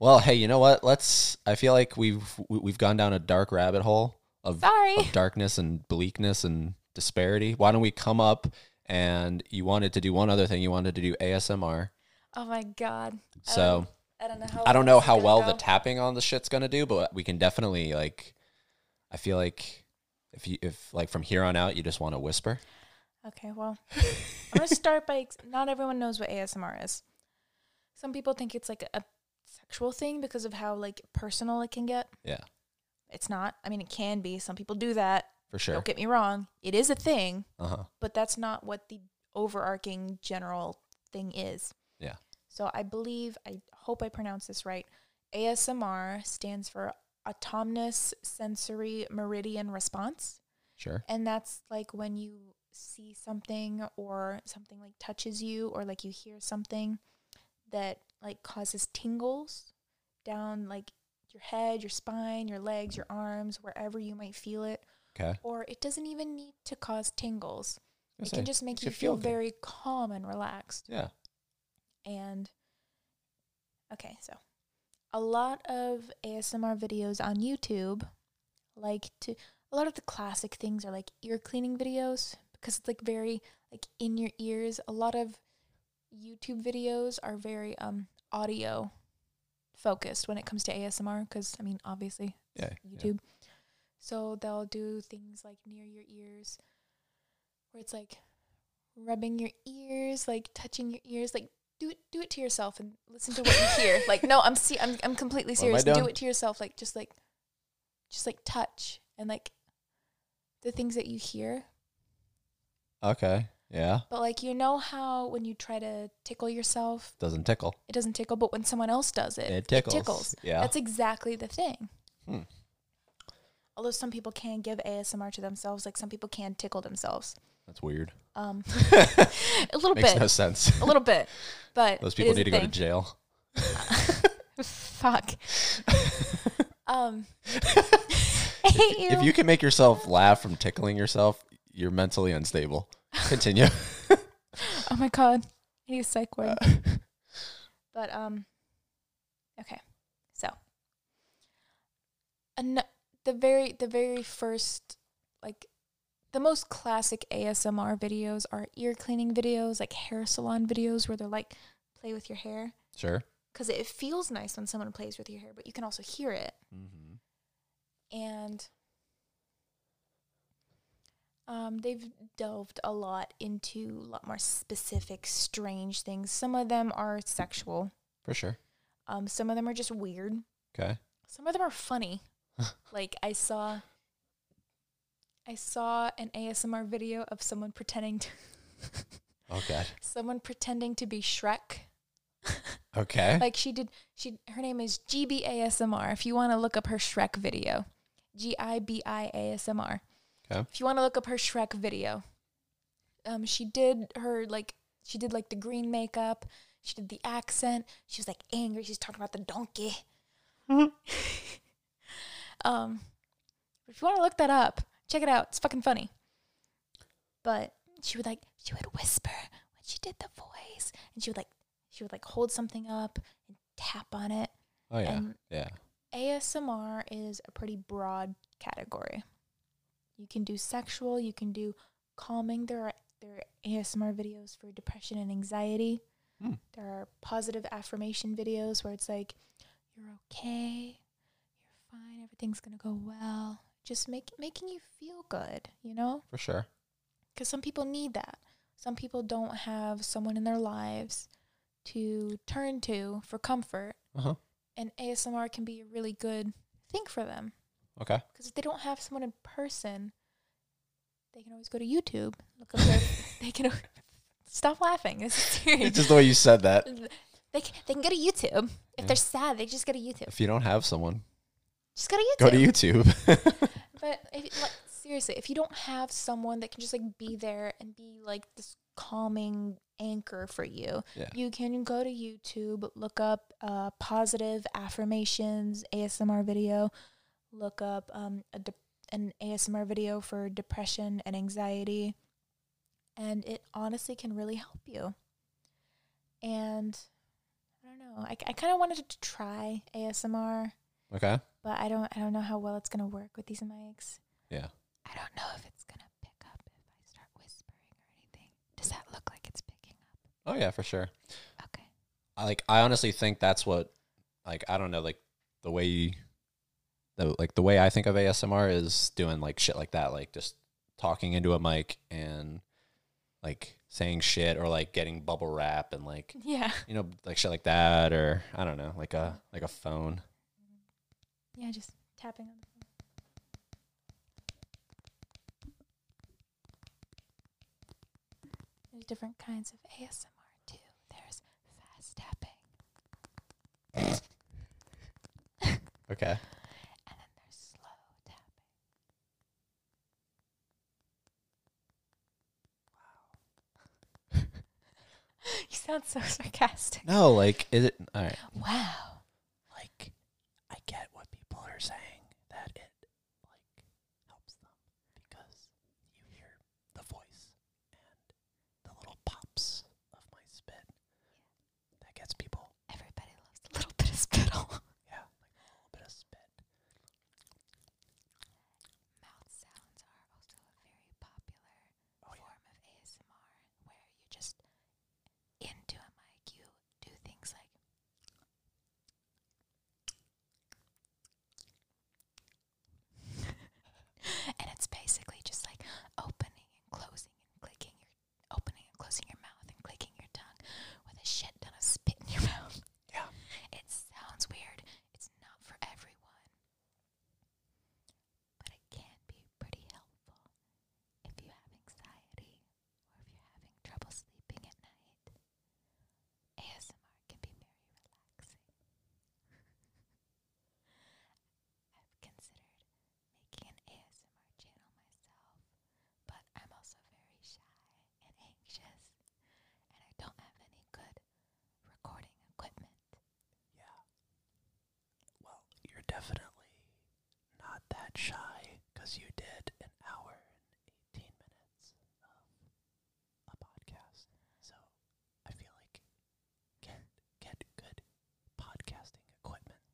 Well, hey, you know what? Let's. I feel like we've we- we've gone down a dark rabbit hole of, Sorry. of darkness and bleakness and disparity. Why don't we come up and you wanted to do one other thing? You wanted to do ASMR. Oh my god. So I don't know how I don't know how well go. the tapping on the shit's gonna do, but we can definitely like. I feel like if you if like from here on out you just want to whisper. Okay, well, I'm gonna start by ex- not everyone knows what ASMR is. Some people think it's like a sexual thing because of how like personal it can get. Yeah, It's not. I mean, it can be. Some people do that. for sure. Don't get me wrong. It is a thing, Uh huh. but that's not what the overarching general thing is. Yeah. So I believe, I hope I pronounce this right. ASMR stands for Autonomous Sensory Meridian Response. Sure. And that's like when you see something or something like touches you or like you hear something that like causes tingles down like your head, your spine, your legs, your arms, wherever you might feel it. Okay. Or it doesn't even need to cause tingles. It can just make you feel feel very calm and relaxed. Yeah. And okay, so a lot of ASMR videos on YouTube like to a lot of the classic things are like ear cleaning videos because it's like very like in your ears. A lot of YouTube videos are very um audio focused when it comes to ASMR because I mean obviously Yeah. yeah. YouTube. So they'll do things like near your ears where it's like rubbing your ears, like touching your ears, like do it do it to yourself and listen to what you hear. Like no, I'm se- I'm I'm completely What am I serious. Do it to yourself like just like just like touch and like the things that you hear. Okay. Yeah. But like you know how when you try to tickle yourself, Doesn't tickle. it doesn't tickle, but when someone else does it, It tickles. tickles. Yeah. That's exactly the thing. Hmm. Although some people can give ASMR to themselves, like some people can tickle themselves. That's weird. Um, a little Makes bit, no sense. a little bit, but Those people need to go to thing. jail. Fuck. um, I hate you. If you can make yourself laugh from tickling yourself, you're mentally unstable. Continue. oh my god, I need a psych ward. but um, okay. So, an- the very the very first like the most classic ASMR videos are ear cleaning videos, like hair salon videos where they're like play with your hair Sure. because it feels nice when someone plays with your hair, but you can also hear it. Mm-hmm. And um, they've delved a lot into a lot more specific, strange things. Some of them are sexual. For sure. Um, some of them are just weird. Okay. Some of them are funny. like I saw I saw an ASMR video of someone pretending to Oh god. someone pretending to be Shrek. Okay. Like she did she her name is Gibi ASMR. If you want to look up her Shrek video. G I B I ASMR. Okay. If you want to look up her Shrek video. Um she did her like she did like the green makeup. She did the accent. She was like angry. She's talking about the donkey. um if you want to look that up, check it out. It's fucking funny. But she would like she would whisper when she did the voice and she would like she would like hold something up and tap on it. oh yeah. And yeah. ASMR is a pretty broad category. You can do sexual, you can do calming. There are there are ASMR videos for depression and anxiety. Hmm. There are positive affirmation videos where it's like you're okay, you're fine, everything's going to go well. Just make making you feel good, you know? For sure. because some people need that. Some people don't have someone in their lives to turn to for comfort, Uh huh. and ASMR can be a really good thing for them. Okay. Because if they don't have someone in person, they can always go to YouTube. Look up their. they can stop laughing. This is serious. Just the way you said that. they can, they can go to YouTube. If Yeah. they're sad, they just go to YouTube. If you don't have someone, Just go to YouTube. go to YouTube. But if, like, seriously, if you don't have someone that can just like be there and be like this calming anchor for you, Yeah. you can go to YouTube, look up uh, positive affirmations ASMR video, look up um, a de- an ASMR video for depression and anxiety, and it honestly can really help you. And I don't know, I, I kind of wanted to try ASMR okay. but I don't I don't know how well it's gonna work with these mics. Yeah. I don't know if it's gonna pick up if I start whispering or anything. Does that look like it's picking up? Oh yeah, for sure. Okay. I like I honestly think that's what like I don't know like the way the like the way I think of ASMR is doing like shit like that like just talking into a mic and like saying shit or like getting bubble wrap and like Yeah. you know like shit like that or I don't know like a like a phone. Yeah, just tapping on the phone. There's different kinds of ASMR too. There's fast tapping Okay. and then there's slow tapping. Wow. you sound so sarcastic. No, like is it all right. Wow. Like I get what people are saying that it like helps them because you hear the voice and the little pops of my spit. That gets people. Everybody loves a little bit of spittle. Yeah, like a little bit of spit. Mouth sounds are also a very popular Oh yeah. form of ASMR where you just into a mic you do things like and it's basically just like opening and closing and clicking your opening and closing your mouth and clicking your tongue with a shit ton of spit in your mouth. Yeah. It sounds weird. It's not for everyone. But it can be pretty helpful if you have anxiety or if you're having trouble sleeping at night. ASMR can be very relaxing. I've considered making an ASMR channel myself, but I'm also very shy and anxious, and I don't have any good recording equipment. Yeah. Well, you're definitely not that shy because you did an hour and 18 minutes of a podcast. So I feel like get get good podcasting equipment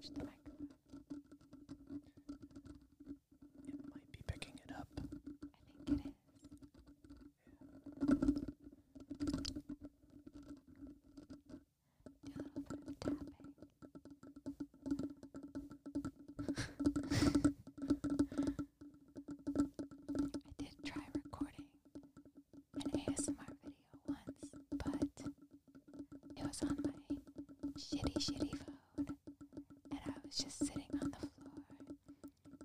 touch the microphone. It might be picking it up. I think it is. Do a little bit of tapping. I did try recording an ASMR video once, but it was on my shitty, shitty phone, and I was just sitting on the floor,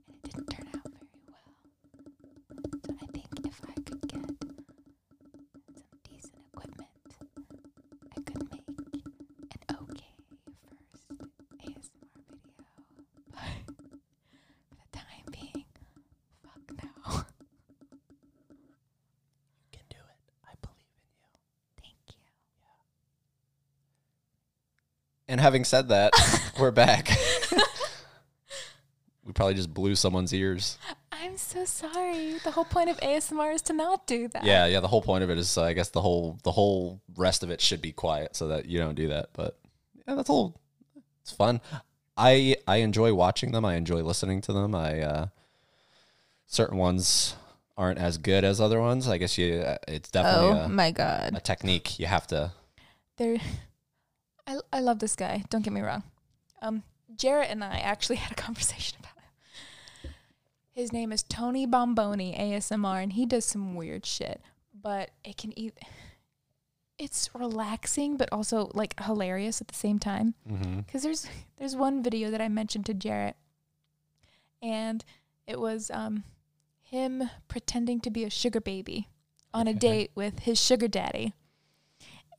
and it didn't turn out very well. So I think if I could get some decent equipment, I could make an okay first ASMR video. But for the time being, fuck no. You can do it. I believe in you. Thank you. And having said that, we're back. we probably just blew someone's ears. I'm so sorry. The whole point of ASMR is to not do that. Yeah, yeah. The whole point of it is, uh, I guess, the whole the whole rest of it should be quiet so that you don't do that. But yeah, that's all. It's fun. I I enjoy watching them. I enjoy listening to them. I uh, certain ones aren't as good as other ones. I guess you. uh, It's definitely Oh a, my god. a technique. You have to. There I love this guy, don't get me wrong. Um Jarrett and I actually had a conversation about it. His name is Tony Bomboni ASMR and he does some weird shit, but it can eat it's relaxing but also like hilarious at the same time. Mm-hmm. Because there's there's one video that I mentioned to Jarrett, and it was um him pretending to be a sugar baby on a date with his sugar daddy,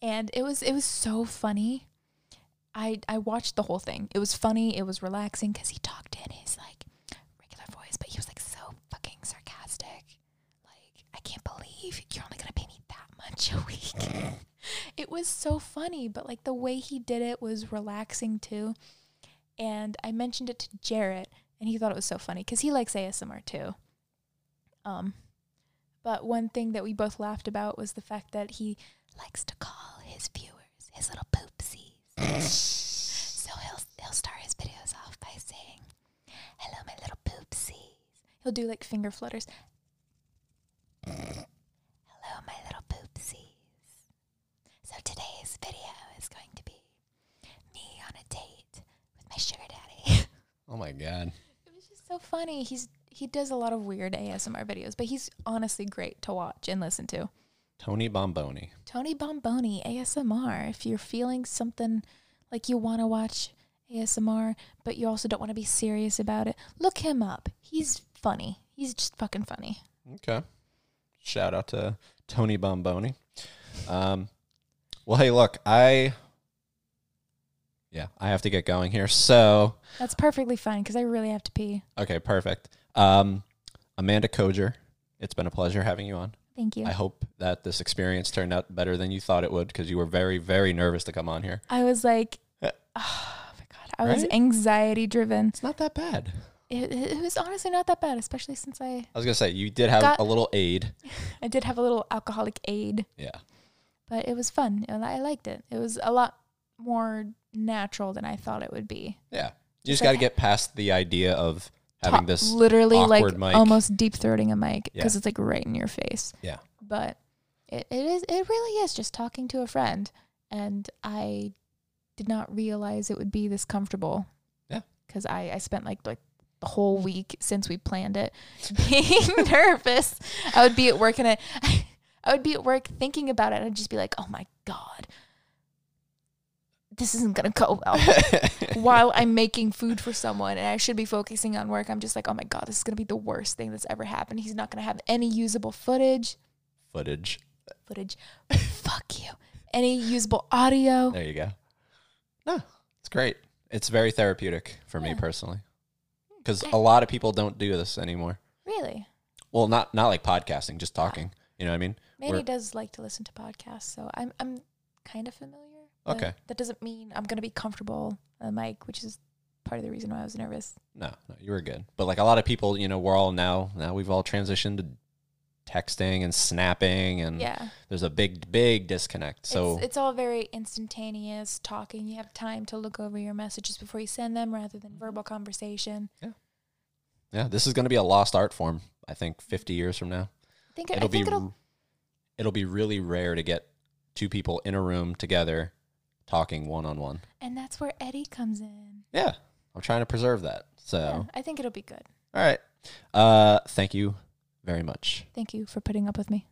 and it was it was so funny. I I watched the whole thing. It was funny. It was relaxing because he talked in his like regular voice, but he was like so fucking sarcastic. Like I can't believe you're only gonna pay me that much a week. it was so funny, but like the way he did it was relaxing too. And I mentioned it to Jarrett, and he thought it was so funny because he likes ASMR too. Um, but one thing that we both laughed about was the fact that he likes to call his viewers his little poopsies. So he'll he'll start his videos off by saying, "Hello, my little poopsies." He'll do like finger flutters. Hello, my little poopsies. So today's video is going to be me on a date with my sugar daddy. Oh my god. it was just so funny. He's he does a lot of weird ASMR videos, but he's honestly great to watch and listen to. Tony Bomboni. Tony Bomboni ASMR. If you're feeling something like you want to watch ASMR, but you also don't want to be serious about it, look him up. He's funny. He's just fucking funny. Okay. Shout out to Tony Bomboni. Um, well, hey, look, I, yeah, I have to get going here. So, That's perfectly fine because I really have to pee. okay, perfect. Um, Amanda Koger, it's been a pleasure having you on. Thank you. I hope that this experience turned out better than you thought it would because you were very, very nervous to come on here. I was like, oh my god, I was anxiety driven. It's not that bad. It, it was honestly not that bad, especially since I I was gonna say you did have Got- a little aid. I did have a little alcoholic aid, Yeah. but it was fun and I liked it. It was a lot more natural than I thought it would be. Yeah. You just got to get past the idea of having Ta- this. literally like mic. almost deep throating a mic Yeah. because it's like right in your face. Yeah. But it, it is it really is just talking to a friend and I did not realize it would be this comfortable. Yeah. Cuz I I spent like like the whole week since we planned it being nervous. I would be at work and I I would be at work thinking about it and I'd just be like, "Oh my god. This isn't going to go well." while I'm making food for someone and I should be focusing on work, I'm just like, oh my God, this is going to be the worst thing that's ever happened. He's not going to have any usable footage. Footage. Footage. Fuck you. Any usable audio. There you go. No, it's great. It's very therapeutic for me personally because a lot of people don't do this anymore. Really? Well, not not like podcasting, just talking. You know what I mean? Manny We're- does like to listen to podcasts, so I'm I'm kind of familiar. Okay. That doesn't mean I'm going to be comfortable on the mic, which is part of the reason why I was nervous. No, no, you were good. But like a lot of people, you know, we're all now now we've all transitioned to texting and snapping and Yeah. there's a big big disconnect. So it's, it's all very instantaneous talking. You have time to look over your messages before you send them rather than verbal conversation. yeah, Yeah, this is going to be a lost art form. I think 50 years from now. I think, it- I it'll be it'll, it'll be really rare to get two people in a room together talking one on one. and that's where Eddie comes in. Yeah, I'm trying to preserve that. So, Yeah, I think it'll be good. all right. Uh, thank you very much. Thank you for putting up with me.